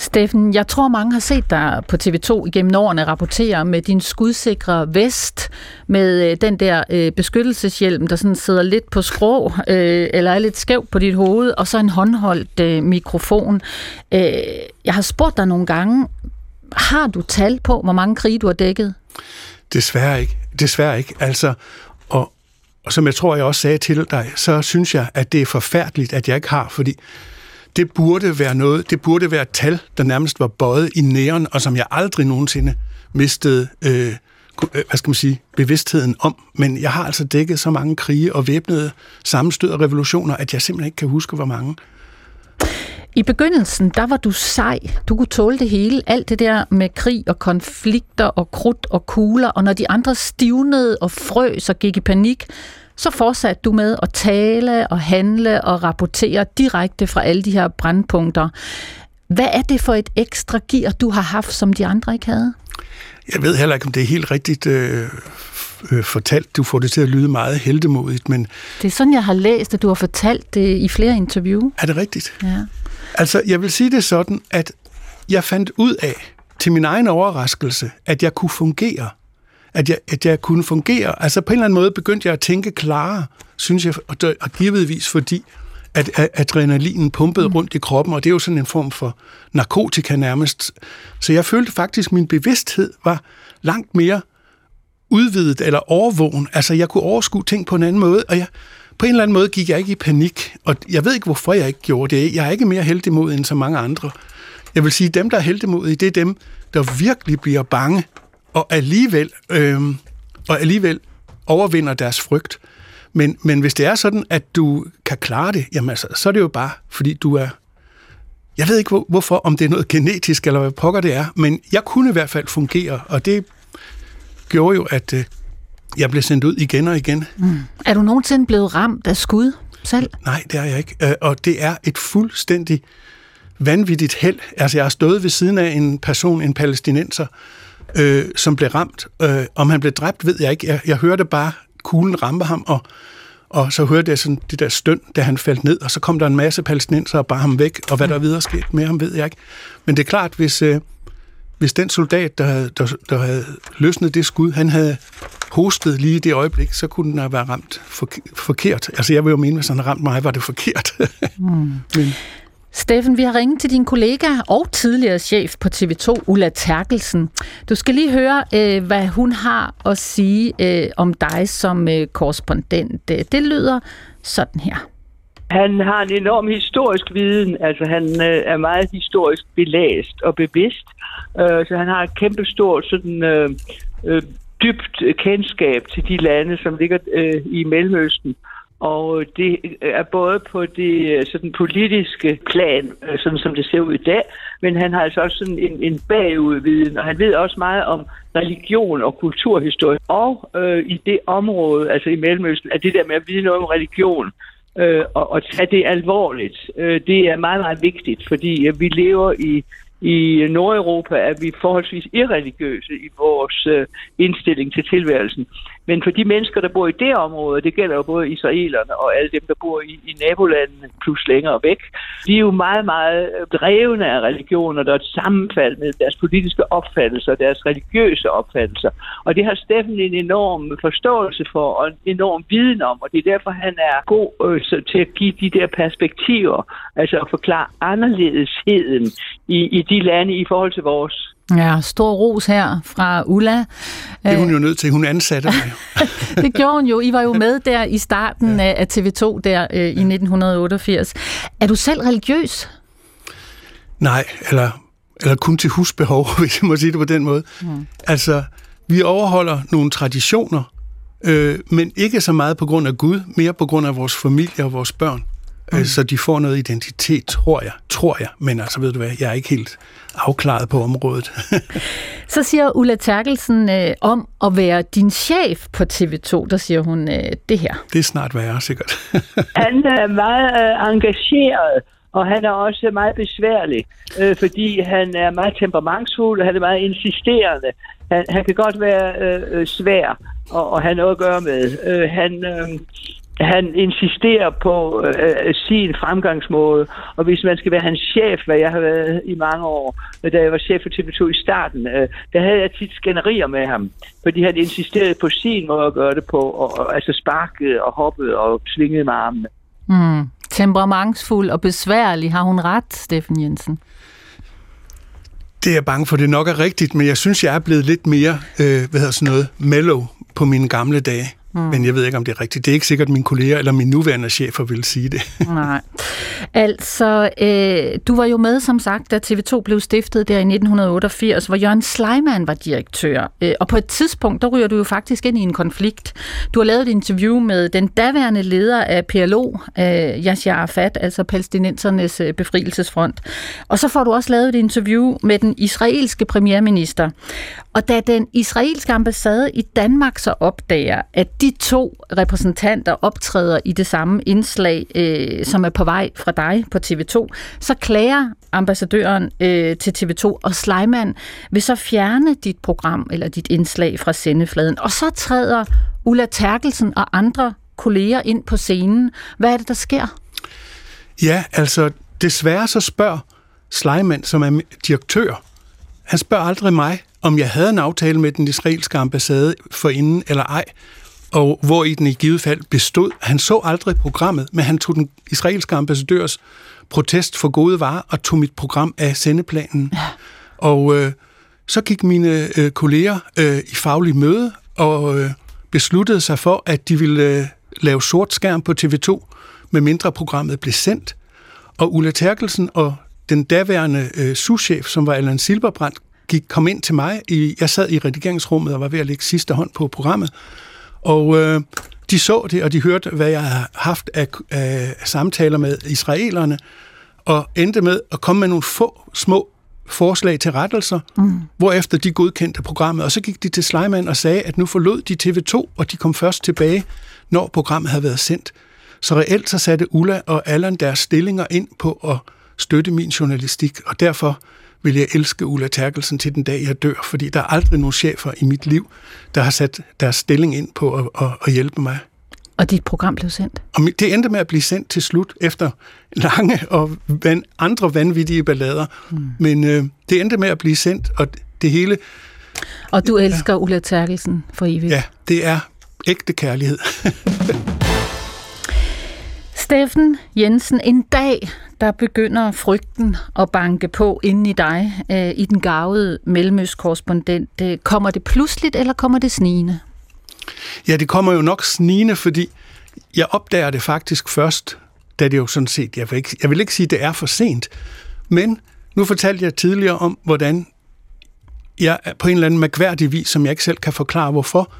Steffen, jeg tror mange har set dig på TV2 igennem årene rapportere med din skudsikre vest, med øh, den der øh, beskyttelseshjelm, der sådan sidder lidt på skrå, øh, eller er lidt skæv på dit hoved, og så en håndholdt øh, mikrofon. Øh, jeg har spurgt dig nogle gange, har du tal på, hvor mange krige du har dækket? Desværre ikke. Desværre ikke. Altså, og, og som jeg tror, jeg også sagde til dig, så synes jeg, at det er forfærdeligt, at jeg ikke har, fordi det burde være noget, det burde være et tal, der nærmest var bøjet i næren, og som jeg aldrig nogensinde mistede øh, øh, hvad skal man sige, bevidstheden om. Men jeg har altså dækket så mange krige og væbnede sammenstød og revolutioner, at jeg simpelthen ikke kan huske, hvor mange. I begyndelsen, der var du sej. Du kunne tåle det hele. Alt det der med krig og konflikter og krudt og kugler. Og når de andre stivnede og frøs og gik i panik, så fortsatte du med at tale og handle og rapportere direkte fra alle de her brandpunkter. Hvad er det for et ekstra gear, du har haft, som de andre ikke havde? Jeg ved heller ikke, om det er helt rigtigt øh, øh, fortalt, du får det til at lyde meget heldemodigt, men... Det er sådan, jeg har læst, at du har fortalt det i flere interview. Er det rigtigt? Ja. Altså, jeg vil sige det sådan, at jeg fandt ud af, til min egen overraskelse, at jeg kunne fungere. At jeg, at jeg kunne fungere. Altså, på en eller anden måde begyndte jeg at tænke klarere, synes jeg, og, og givetvis fordi, at, at adrenalinen pumpede mm. rundt i kroppen, og det er jo sådan en form for narkotika nærmest. Så jeg følte faktisk, at min bevidsthed var langt mere udvidet eller overvågen. Altså, jeg kunne overskue ting på en anden måde, og jeg, på en eller anden måde gik jeg ikke i panik. Og jeg ved ikke, hvorfor jeg ikke gjorde det. Jeg er ikke mere heldig mod end så mange andre. Jeg vil sige, at dem, der er heldemodige, det er dem, der virkelig bliver bange, og alligevel, øh, og alligevel overvinder deres frygt. Men, men hvis det er sådan, at du kan klare det, jamen altså, så er det jo bare, fordi du er... Jeg ved ikke, hvor, hvorfor, om det er noget genetisk, eller hvad pokker det er, men jeg kunne i hvert fald fungere, og det gjorde jo, at øh, jeg blev sendt ud igen og igen. Mm. Er du nogensinde blevet ramt af skud selv? Nej, det er jeg ikke. Øh, og det er et fuldstændig vanvittigt held. Altså, jeg har stået ved siden af en person, en palæstinenser, øh, som blev ramt. Øh, om han blev dræbt, ved jeg ikke. Jeg, jeg hørte bare kuglen rampe ham, og, og så hørte jeg sådan det der støn, da han faldt ned, og så kom der en masse palæstinenser og bar ham væk, og hvad der videre skete med ham, ved jeg ikke. Men det er klart, hvis, øh, hvis den soldat, der havde, der, der havde løsnet det skud, han havde hostet lige i det øjeblik, så kunne den have været ramt forkert. Altså jeg vil jo mene, hvis han havde ramt mig, var det forkert. mm. Men, Steffen, vi har ringet til din kollega og tidligere chef på TV2, Ulla Terkelsen. Du skal lige høre, øh, hvad hun har at sige øh, om dig som øh, korrespondent. Det lyder sådan her. Han har en enorm historisk viden, altså han er meget historisk belæst og bevidst, så han har et kæmpe stort sådan øh, dybt kendskab til de lande, som ligger øh, i Mellemøsten. Og øh, det øh, er både på det øh, sådan politiske plan, sådan som det ser ud i dag, men han har altså også sådan en, en bagudviden, og han ved også meget om religion og kulturhistorie. Og øh, i det område, altså i Mellemøsten, er det der med at vide noget om religion, øh, og, og tage det alvorligt, øh, det er meget, meget vigtigt, fordi øh, vi lever i i Nordeuropa er vi forholdsvis irreligiøse i vores øh, indstilling til tilværelsen. Men for de mennesker, der bor i det område, det gælder jo både israelerne og alle dem, der bor i, i nabolandene plus længere væk, de er jo meget, meget øh, drevne af religioner, der er et sammenfald med deres politiske opfattelser, deres religiøse opfattelser. Og det har Steffen en enorm forståelse for og en enorm viden om, og det er derfor, han er god øh, så, til at give de der perspektiver, altså at forklare anderledesheden i, i de lande i forhold til vores. Ja, stor ros her fra Ulla. Det er hun jo nødt til, hun ansatte mig. det gjorde hun jo. I var jo med der i starten ja. af TV2 der øh, i 1988. Er du selv religiøs? Nej, eller, eller kun til husbehov, hvis jeg må sige det på den måde. Mm. Altså, vi overholder nogle traditioner, øh, men ikke så meget på grund af Gud, mere på grund af vores familie og vores børn. Mm. Så de får noget identitet, tror jeg. Tror jeg. Men altså, ved du hvad, jeg er ikke helt afklaret på området. så siger Ulla Terkelsen øh, om at være din chef på TV2, der siger hun øh, det her. Det er snart værre, sikkert. han er meget øh, engageret, og han er også meget besværlig, øh, fordi han er meget temperamentsfuld, og han er meget insisterende. Han, han kan godt være øh, øh svær og, og have noget at gøre med. Øh, han... Øh, han insisterer på øh, sin fremgangsmåde, og hvis man skal være hans chef, hvad jeg har været i mange år, da jeg var chef for TV2 i starten, øh, der havde jeg tit skænderier med ham, fordi han insisterede på sin måde at gøre det på, og, og altså sparkede og hoppede og svingede med armene. Mm. Temperamentsfuld og besværlig, har hun ret, Steffen Jensen? Det er jeg bange for, det nok er rigtigt, men jeg synes, jeg er blevet lidt mere, øh, hvad hedder sådan noget, mellow på mine gamle dage. Mm. Men jeg ved ikke, om det er rigtigt. Det er ikke sikkert, at mine kolleger eller mine nuværende chefer vil sige det. Nej. Altså, øh, du var jo med, som sagt, da TV2 blev stiftet der i 1988, hvor Jørgen Sleiman var direktør. Øh, og på et tidspunkt, der ryger du jo faktisk ind i en konflikt. Du har lavet et interview med den daværende leder af PLO, øh, Yasser Arafat, altså palæstinensernes øh, befrielsesfront. Og så får du også lavet et interview med den israelske premierminister. Og da den israelske ambassade i Danmark så opdager, at de to repræsentanter optræder i det samme indslag, øh, som er på vej fra dig på TV2, så klager ambassadøren øh, til TV2, og Sleiman vil så fjerne dit program eller dit indslag fra sendefladen. Og så træder Ulla Terkelsen og andre kolleger ind på scenen. Hvad er det, der sker? Ja, altså desværre så spørger Sleiman, som er direktør, han spørger aldrig mig, om jeg havde en aftale med den israelske ambassade for inden eller ej, og hvor i den i givet fald bestod. Han så aldrig programmet, men han tog den israelske ambassadørs protest for gode varer og tog mit program af sendeplanen. Ja. Og øh, så gik mine øh, kolleger øh, i faglig møde og øh, besluttede sig for, at de ville øh, lave sort skærm på TV2, med mindre programmet blev sendt. Og Ulla Terkelsen og den daværende øh, souschef, som var Allan Silberbrandt, gik, kom ind til mig. I, jeg sad i redigeringsrummet og var ved at lægge sidste hånd på programmet. Og øh, de så det, og de hørte, hvad jeg har haft af, af samtaler med israelerne, og endte med at komme med nogle få små forslag til rettelser, mm. hvorefter de godkendte programmet. Og så gik de til Sleiman og sagde, at nu forlod de TV2, og de kom først tilbage, når programmet havde været sendt. Så reelt så satte Ulla og Allan deres stillinger ind på at støtte min journalistik, og derfor vil jeg elske Ulla Terkelsen til den dag, jeg dør, fordi der er aldrig nogen chefer i mit liv, der har sat deres stilling ind på at, at, at hjælpe mig. Og dit program blev sendt? Og det endte med at blive sendt til slut, efter lange og van, andre vanvittige ballader. Hmm. Men øh, det endte med at blive sendt, og det hele... Og du elsker ja. Ulla Terkelsen for evigt? Ja, det er ægte kærlighed. Steffen Jensen, en dag, der begynder frygten at banke på inden i dig, øh, i den gavede mellemøstkorrespondent. Øh, kommer det pludseligt, eller kommer det snigende? Ja, det kommer jo nok snigende, fordi jeg opdager det faktisk først, da det jo sådan set, jeg vil ikke, jeg vil ikke sige, at det er for sent, men nu fortalte jeg tidligere om, hvordan jeg på en eller anden mærkværdig vis, som jeg ikke selv kan forklare hvorfor,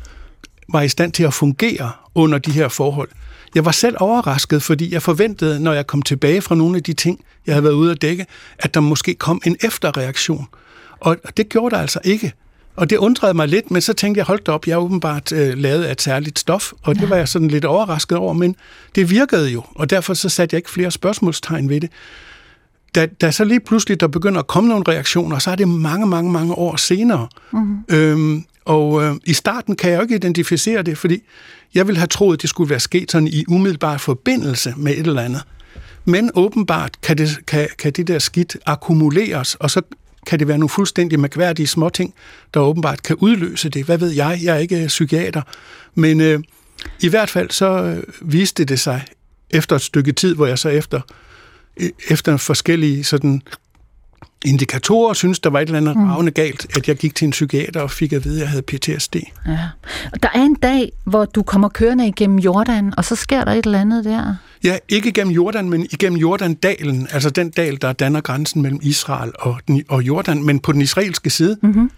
var i stand til at fungere under de her forhold. Jeg var selv overrasket, fordi jeg forventede, når jeg kom tilbage fra nogle af de ting, jeg havde været ude at dække, at der måske kom en efterreaktion. Og det gjorde der altså ikke. Og det undrede mig lidt, men så tænkte jeg, hold op, jeg er åbenbart øh, lavet af et særligt stof, og det var jeg sådan lidt overrasket over, men det virkede jo, og derfor så satte jeg ikke flere spørgsmålstegn ved det. Da, da så lige pludselig der begynder at komme nogle reaktioner, så er det mange, mange, mange år senere. Mm-hmm. Øhm, og øh, i starten kan jeg jo ikke identificere det, fordi jeg ville have troet, at det skulle være sket sådan i umiddelbar forbindelse med et eller andet. Men åbenbart kan det, kan, kan det der skidt akkumuleres, og så kan det være nogle fuldstændig mærkværdige småting, der åbenbart kan udløse det. Hvad ved jeg? Jeg er ikke øh, psykiater. Men øh, i hvert fald så øh, viste det sig efter et stykke tid, hvor jeg så efter, øh, efter forskellige sådan indikatorer synes, der var et eller andet mm. ravne galt, at jeg gik til en psykiater og fik at vide, at jeg havde PTSD. Ja. Og der er en dag, hvor du kommer kørende igennem Jordan, og så sker der et eller andet der. Ja, ikke igennem Jordan, men igennem Jordandalen, altså den dal, der danner grænsen mellem Israel og, og Jordan, men på den israelske side. Mm-hmm.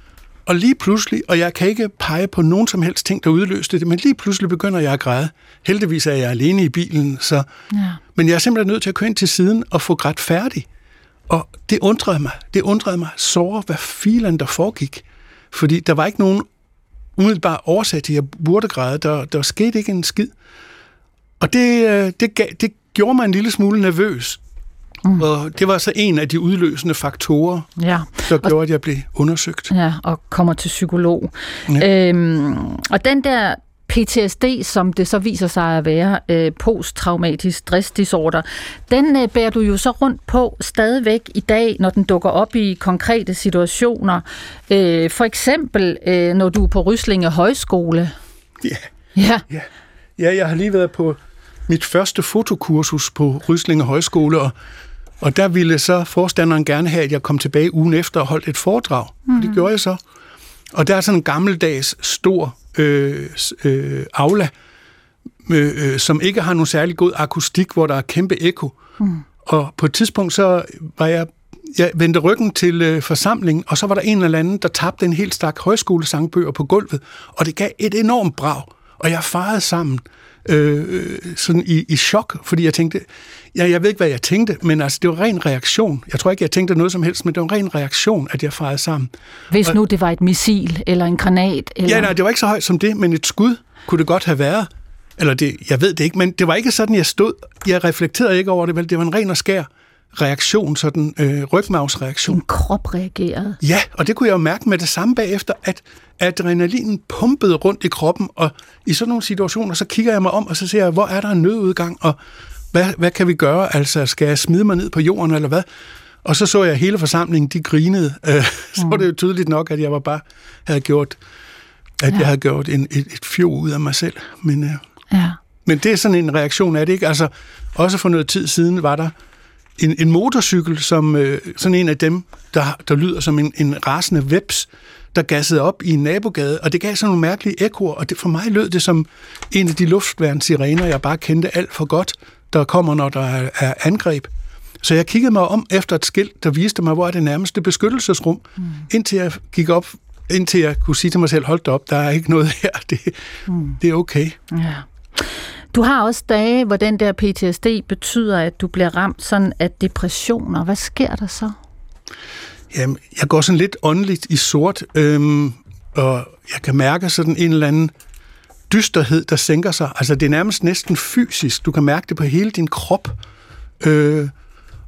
Og lige pludselig, og jeg kan ikke pege på nogen som helst ting, der udløste det, men lige pludselig begynder jeg at græde. Heldigvis er jeg alene i bilen, så... Ja. Men jeg er simpelthen nødt til at køre ind til siden og få grædt færdig. Og det undrede mig. Det undrede mig så, hvad filen der foregik. Fordi der var ikke nogen umiddelbar årsag til, at jeg burde græde. Der, der skete ikke en skid. Og det, øh, det, gav, det gjorde mig en lille smule nervøs. Mm. Og det var så en af de udløsende faktorer, ja. der gjorde, og, at jeg blev undersøgt. Ja, og kommer til psykolog. Ja. Øhm, og den der PTSD, som det så viser sig at være øh, posttraumatisk stressdisorder, den øh, bærer du jo så rundt på stadigvæk i dag, når den dukker op i konkrete situationer. Øh, for eksempel, øh, når du er på Ryslinge Højskole. Ja. Ja. ja. Ja, jeg har lige været på mit første fotokursus på Ryslinge Højskole, og, og der ville så forstanderen gerne have, at jeg kom tilbage ugen efter og holdt et foredrag. Mm. Det gjorde jeg så. Og der er sådan en gammeldags, stor øh, øh, aula, øh, øh, som ikke har nogen særlig god akustik, hvor der er kæmpe ekko. Mm. Og på et tidspunkt så var jeg jeg vendte ryggen til øh, forsamlingen, og så var der en eller anden, der tabte en helt stak højskolesangbøger på gulvet, og det gav et enormt brag. Og jeg farede sammen øh, sådan i, i chok, fordi jeg tænkte, ja, jeg ved ikke, hvad jeg tænkte, men altså, det var ren reaktion. Jeg tror ikke, jeg tænkte noget som helst, men det var en ren reaktion, at jeg farede sammen. Hvis og, nu det var et missil eller en granat? Eller... Ja, nej, det var ikke så højt som det, men et skud kunne det godt have været. Eller det, jeg ved det ikke, men det var ikke sådan, jeg stod. Jeg reflekterede ikke over det, vel? Det var en ren og skær reaktion, sådan øh, rygmavsreaktion. En krop reagerede. Ja, og det kunne jeg jo mærke med det samme bagefter, at adrenalinen pumpede rundt i kroppen, og i sådan nogle situationer, så kigger jeg mig om, og så ser jeg, hvor er der en nødudgang, og hvad, hvad kan vi gøre? Altså, skal jeg smide mig ned på jorden, eller hvad? Og så så jeg hele forsamlingen, de grinede. Øh, så var det jo tydeligt nok, at jeg var bare havde gjort, at ja. jeg havde gjort en, et, et fjol ud af mig selv. Men, øh, ja. men det er sådan en reaktion af det, ikke? Altså, også for noget tid siden var der en, en motorcykel, som øh, sådan en af dem, der, der lyder som en, en rasende veps, der gassede op i en nabogade, og det gav sådan nogle mærkelige ekoer, og det, for mig lød det som en af de luftværnsirener, jeg bare kendte alt for godt, der kommer, når der er, er angreb. Så jeg kiggede mig om efter et skilt, der viste mig, hvor er det nærmeste beskyttelsesrum, mm. indtil jeg gik op, indtil jeg kunne sige til mig selv, hold da op, der er ikke noget her, det, mm. det er okay. Ja. Du har også dage, hvor den der PTSD betyder, at du bliver ramt sådan af depressioner. Hvad sker der så? Jamen, jeg går sådan lidt åndeligt i sort, øhm, og jeg kan mærke sådan en eller anden dysterhed, der sænker sig. Altså, det er nærmest næsten fysisk. Du kan mærke det på hele din krop. Øh,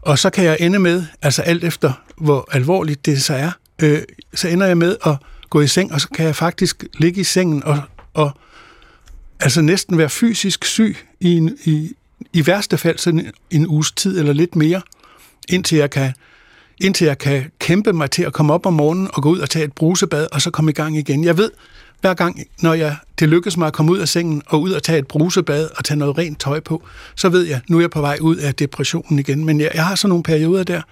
og så kan jeg ende med, altså alt efter, hvor alvorligt det så er, øh, så ender jeg med at gå i seng, og så kan jeg faktisk ligge i sengen og, og altså næsten være fysisk syg i, en, i, i værste fald sådan en uges tid eller lidt mere, indtil jeg kan indtil jeg kan kæmpe mig til at komme op om morgenen og gå ud og tage et brusebad, og så komme i gang igen. Jeg ved, hver gang, når jeg, det lykkes mig at komme ud af sengen og ud og tage et brusebad og tage noget rent tøj på, så ved jeg, nu er jeg på vej ud af depressionen igen. Men jeg, jeg har sådan nogle perioder der,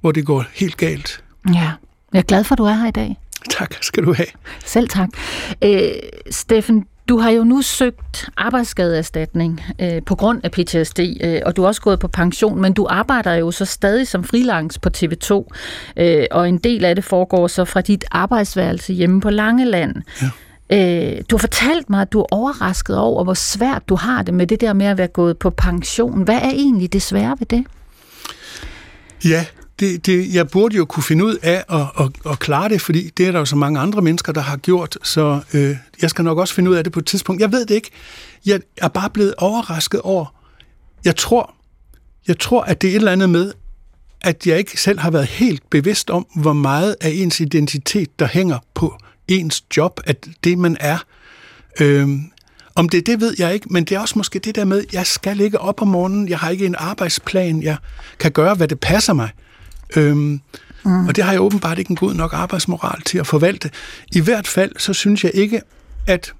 hvor det går helt galt. Ja, jeg er glad for, at du er her i dag. Tak skal du have. Selv tak. Øh, Steffen, du har jo nu søgt arbejdsskadeerstatning øh, på grund af PTSD, øh, og du er også gået på pension, men du arbejder jo så stadig som freelance på TV2, øh, og en del af det foregår så fra dit arbejdsværelse hjemme på Langeland. Ja. Øh, du har fortalt mig, at du er overrasket over, hvor svært du har det med det der med at være gået på pension. Hvad er egentlig det svære ved det? Ja, det, det, jeg burde jo kunne finde ud af at, at, at klare det, fordi det er der jo så mange andre mennesker, der har gjort, så øh, jeg skal nok også finde ud af det på et tidspunkt. Jeg ved det ikke. Jeg er bare blevet overrasket over, jeg tror, jeg tror, at det er et eller andet med, at jeg ikke selv har været helt bevidst om, hvor meget af ens identitet, der hænger på ens job, at det man er. Øhm, om det det ved jeg ikke, men det er også måske det der med, jeg skal ikke op om morgenen, jeg har ikke en arbejdsplan, jeg kan gøre, hvad det passer mig. Øhm, mm. Og det har jeg åbenbart ikke en god nok arbejdsmoral til at forvalte. I hvert fald, så synes jeg ikke, at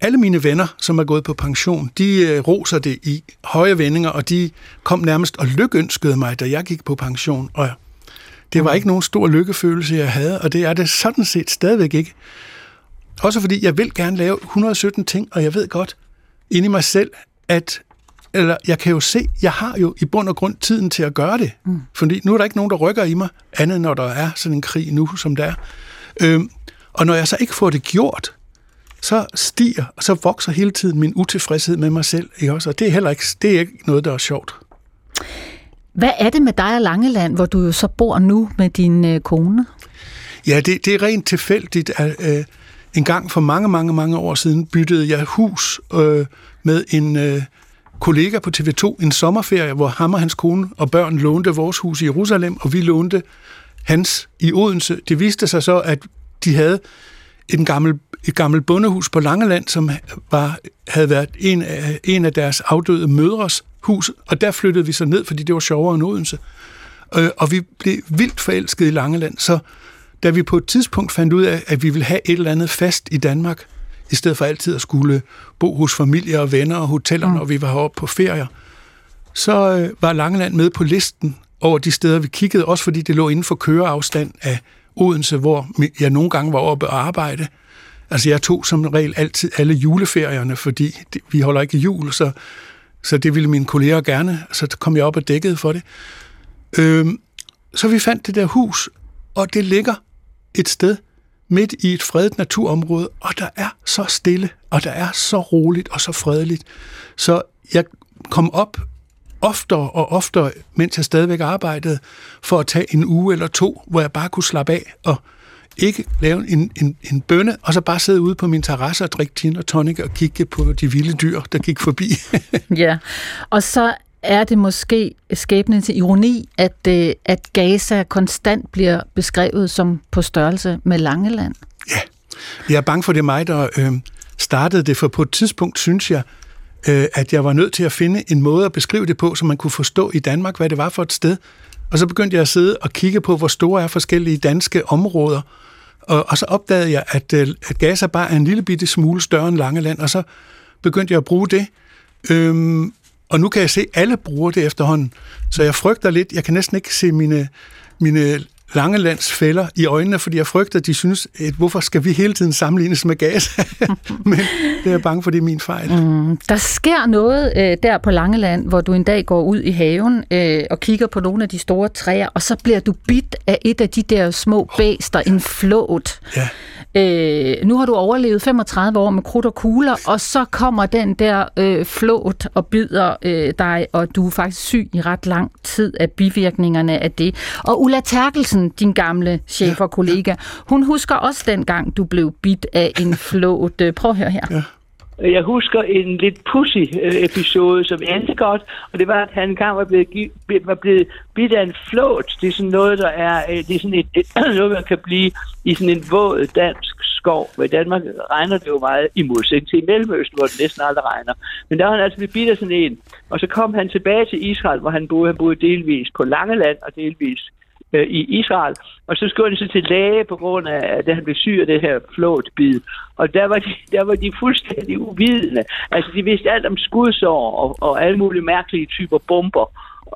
alle mine venner, som er gået på pension, de øh, roser det i høje vendinger, og de kom nærmest og lykønskede mig, da jeg gik på pension. Og det var mm. ikke nogen stor lykkefølelse, jeg havde, og det er det sådan set stadigvæk ikke. Også fordi jeg vil gerne lave 117 ting, og jeg ved godt inde i mig selv, at eller jeg kan jo se, jeg har jo i bund og grund tiden til at gøre det. Mm. Fordi nu er der ikke nogen, der rykker i mig, andet når der er sådan en krig nu, som der er. Øhm, og når jeg så ikke får det gjort, så stiger, og så vokser hele tiden min utilfredshed med mig selv. Ikke også? Og det er heller ikke, det er ikke noget, der er sjovt. Hvad er det med dig og Langeland, hvor du jo så bor nu med din øh, kone? Ja, det, det er rent tilfældigt. At, øh, en gang for mange, mange, mange år siden byttede jeg hus øh, med en øh, kollega på TV2 en sommerferie, hvor ham og hans kone og børn lånte vores hus i Jerusalem, og vi lånte hans i Odense. Det viste sig så, at de havde et gammel, et gammelt bondehus på Langeland, som var, havde været en af, en af deres afdøde mødres hus, og der flyttede vi så ned, fordi det var sjovere end Odense. Øh, og vi blev vildt forelskede i Langeland, så da vi på et tidspunkt fandt ud af, at vi ville have et eller andet fast i Danmark, i stedet for altid at skulle bo hos familie og venner og hoteller, mm. når vi var heroppe på ferier, så øh, var Langeland med på listen over de steder, vi kiggede, også fordi det lå inden for køreafstand af Odense, hvor jeg nogle gange var oppe og arbejde. Altså jeg tog som regel altid alle juleferierne, fordi vi holder ikke jul, så, så det ville mine kolleger gerne, så kom jeg op og dækkede for det. Øhm, så vi fandt det der hus, og det ligger et sted midt i et fredet naturområde, og der er så stille, og der er så roligt og så fredeligt. Så jeg kom op oftere og oftere, mens jeg stadigvæk arbejdede, for at tage en uge eller to, hvor jeg bare kunne slappe af og ikke lave en, en, en bønne, og så bare sidde ude på min terrasse og drikke gin og tonic og kigge på de vilde dyr, der gik forbi. ja, og så er det måske skæbnen til ironi, at, øh, at Gaza konstant bliver beskrevet som på størrelse med Langeland? Ja, jeg er bange for, det er mig, der øh, startede det, for på et tidspunkt synes jeg, øh, at jeg var nødt til at finde en måde at beskrive det på, så man kunne forstå i Danmark, hvad det var for et sted. Og så begyndte jeg at sidde og kigge på, hvor store er forskellige danske områder. Og, og så opdagede jeg, at, øh, at Gaza bare er en lille bitte smule større end Langeland, og så begyndte jeg at bruge det. Øhm, og nu kan jeg se, at alle bruger det efterhånden. Så jeg frygter lidt, jeg kan næsten ikke se mine, mine Langelands i øjnene, fordi jeg frygter, at de synes, at hvorfor skal vi hele tiden sammenlignes med gas? Men det er jeg bange for, det er min fejl. Mm, der sker noget øh, der på Langeland, hvor du en dag går ud i haven øh, og kigger på nogle af de store træer, og så bliver du bidt af et af de der små bæster, oh, ja. en flåt. Ja. Øh, nu har du overlevet 35 år med krudt og kugler, og så kommer den der øh, flåt og bider øh, dig, og du er faktisk syg i ret lang tid af bivirkningerne af det. Og Ulla Terkelsen, din gamle chef og kollega, hun husker også dengang, du blev bidt af en flåt. Prøv at høre her. Ja. Jeg husker en lidt pussy øh, episode, som endte godt, og det var, at han engang var blevet, var blevet bidt af en flåt. Det er sådan noget, der er, øh, det er sådan et, et, noget, man kan blive i sådan en våd dansk skov. Men i Danmark regner det jo meget i modsætning til i Mellemøsten, hvor det næsten aldrig regner. Men der var han altså blevet bidt af sådan en. Og så kom han tilbage til Israel, hvor han boede. Han boede delvis på Langeland og delvis øh, i Israel. Og så skulle han så til læge på grund af, at han blev syg af det her flåtbid. Og der var, de, der var de fuldstændig uvidende. Altså, de vidste alt om skudsår og, og alle mulige mærkelige typer bomber,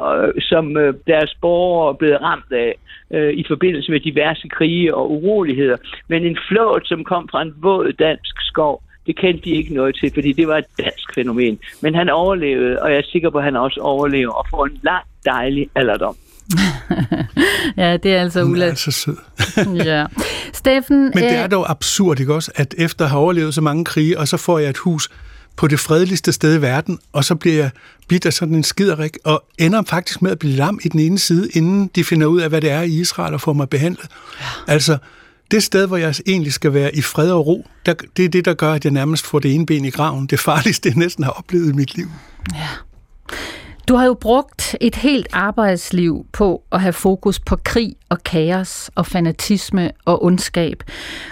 øh, som øh, deres borgere er blevet ramt af øh, i forbindelse med diverse krige og uroligheder. Men en flåt, som kom fra en våd dansk skov, det kendte de ikke noget til, fordi det var et dansk fænomen. Men han overlevede, og jeg er sikker på, at han også overlever og får en lang, dejlig alderdom. ja, det er altså Ulla. Hun er så sød. ja. Steffen... Men det er øh, dog absurd, ikke også, at efter at have overlevet så mange krige, og så får jeg et hus på det fredeligste sted i verden, og så bliver jeg bidt af sådan en skiderik, og ender faktisk med at blive lam i den ene side, inden de finder ud af, hvad det er i Israel, og får mig behandlet. Ja. Altså, det sted, hvor jeg egentlig skal være i fred og ro, der, det er det, der gør, at jeg nærmest får det ene ben i graven. Det farligste, jeg næsten har oplevet i mit liv. Ja. Du har jo brugt et helt arbejdsliv på at have fokus på krig og kaos og fanatisme og ondskab.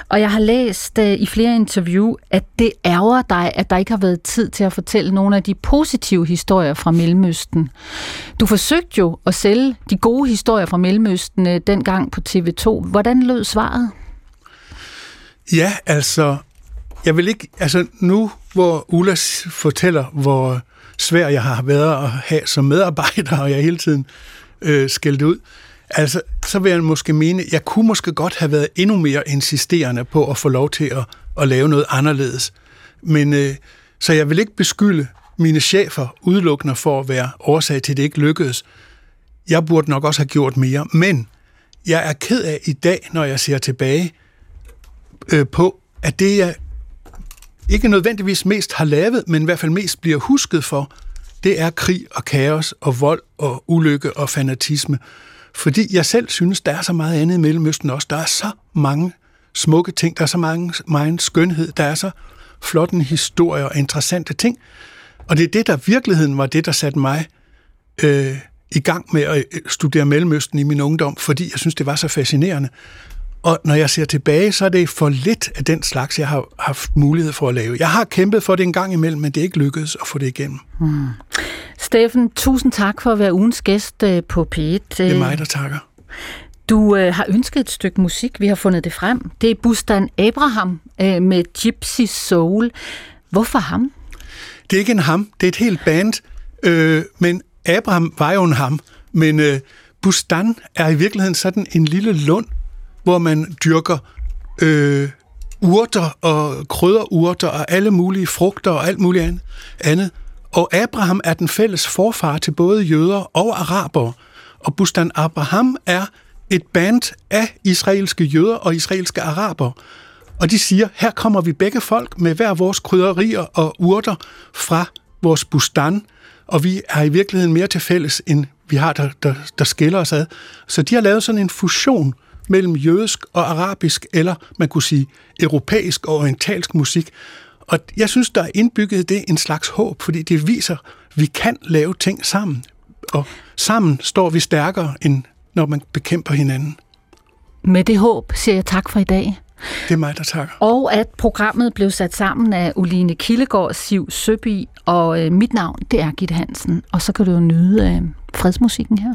Og jeg har læst uh, i flere interview, at det ærger dig, at der ikke har været tid til at fortælle nogle af de positive historier fra Mellemøsten. Du forsøgte jo at sælge de gode historier fra Mellemøsten uh, dengang på TV2. Hvordan lød svaret? Ja, altså, jeg vil ikke, altså nu, hvor Ulla fortæller, hvor svær jeg har været at have som medarbejder, og jeg hele tiden øh, skældte ud, altså, så vil jeg måske mene, jeg kunne måske godt have været endnu mere insisterende på at få lov til at, at lave noget anderledes. Men øh, så jeg vil ikke beskylde mine chefer udelukkende for at være årsag til, at det ikke lykkedes. Jeg burde nok også have gjort mere, men jeg er ked af i dag, når jeg ser tilbage øh, på, at det, jeg ikke nødvendigvis mest har lavet, men i hvert fald mest bliver husket for, det er krig og kaos og vold og ulykke og fanatisme. Fordi jeg selv synes, der er så meget andet i Mellemøsten også. Der er så mange smukke ting, der er så mange, meget skønhed, der er så flot en historie og interessante ting. Og det er det, der virkeligheden var det, der satte mig øh, i gang med at øh, studere Mellemøsten i min ungdom, fordi jeg synes, det var så fascinerende. Og når jeg ser tilbage, så er det for lidt af den slags, jeg har haft mulighed for at lave. Jeg har kæmpet for det en gang imellem, men det er ikke lykkedes at få det igennem. Hmm. Steffen, tusind tak for at være ugens gæst øh, på P1. Det er mig, der takker. Du øh, har ønsket et stykke musik, vi har fundet det frem. Det er Bustan Abraham øh, med Gypsy Soul. Hvorfor ham? Det er ikke en ham, det er et helt band. Øh, men Abraham var jo en ham. Men øh, Bustan er i virkeligheden sådan en lille lund, hvor man dyrker øh, urter og krydderurter og alle mulige frugter og alt muligt andet. Og Abraham er den fælles forfar til både jøder og araber. Og Bustan Abraham er et band af israelske jøder og israelske araber. Og de siger, her kommer vi begge folk med hver vores krydderier og urter fra vores bustan, og vi er i virkeligheden mere til fælles, end vi har, der, der, der skiller os ad. Så de har lavet sådan en fusion mellem jødisk og arabisk, eller man kunne sige europæisk og orientalsk musik. Og jeg synes, der er indbygget det en slags håb, fordi det viser, at vi kan lave ting sammen. Og sammen står vi stærkere, end når man bekæmper hinanden. Med det håb siger jeg tak for i dag. Det er mig, der takker. Og at programmet blev sat sammen af Uline Kildegård, Siv Søby, og øh, mit navn, det er Gitte Hansen. Og så kan du jo nyde øh, fredsmusikken her.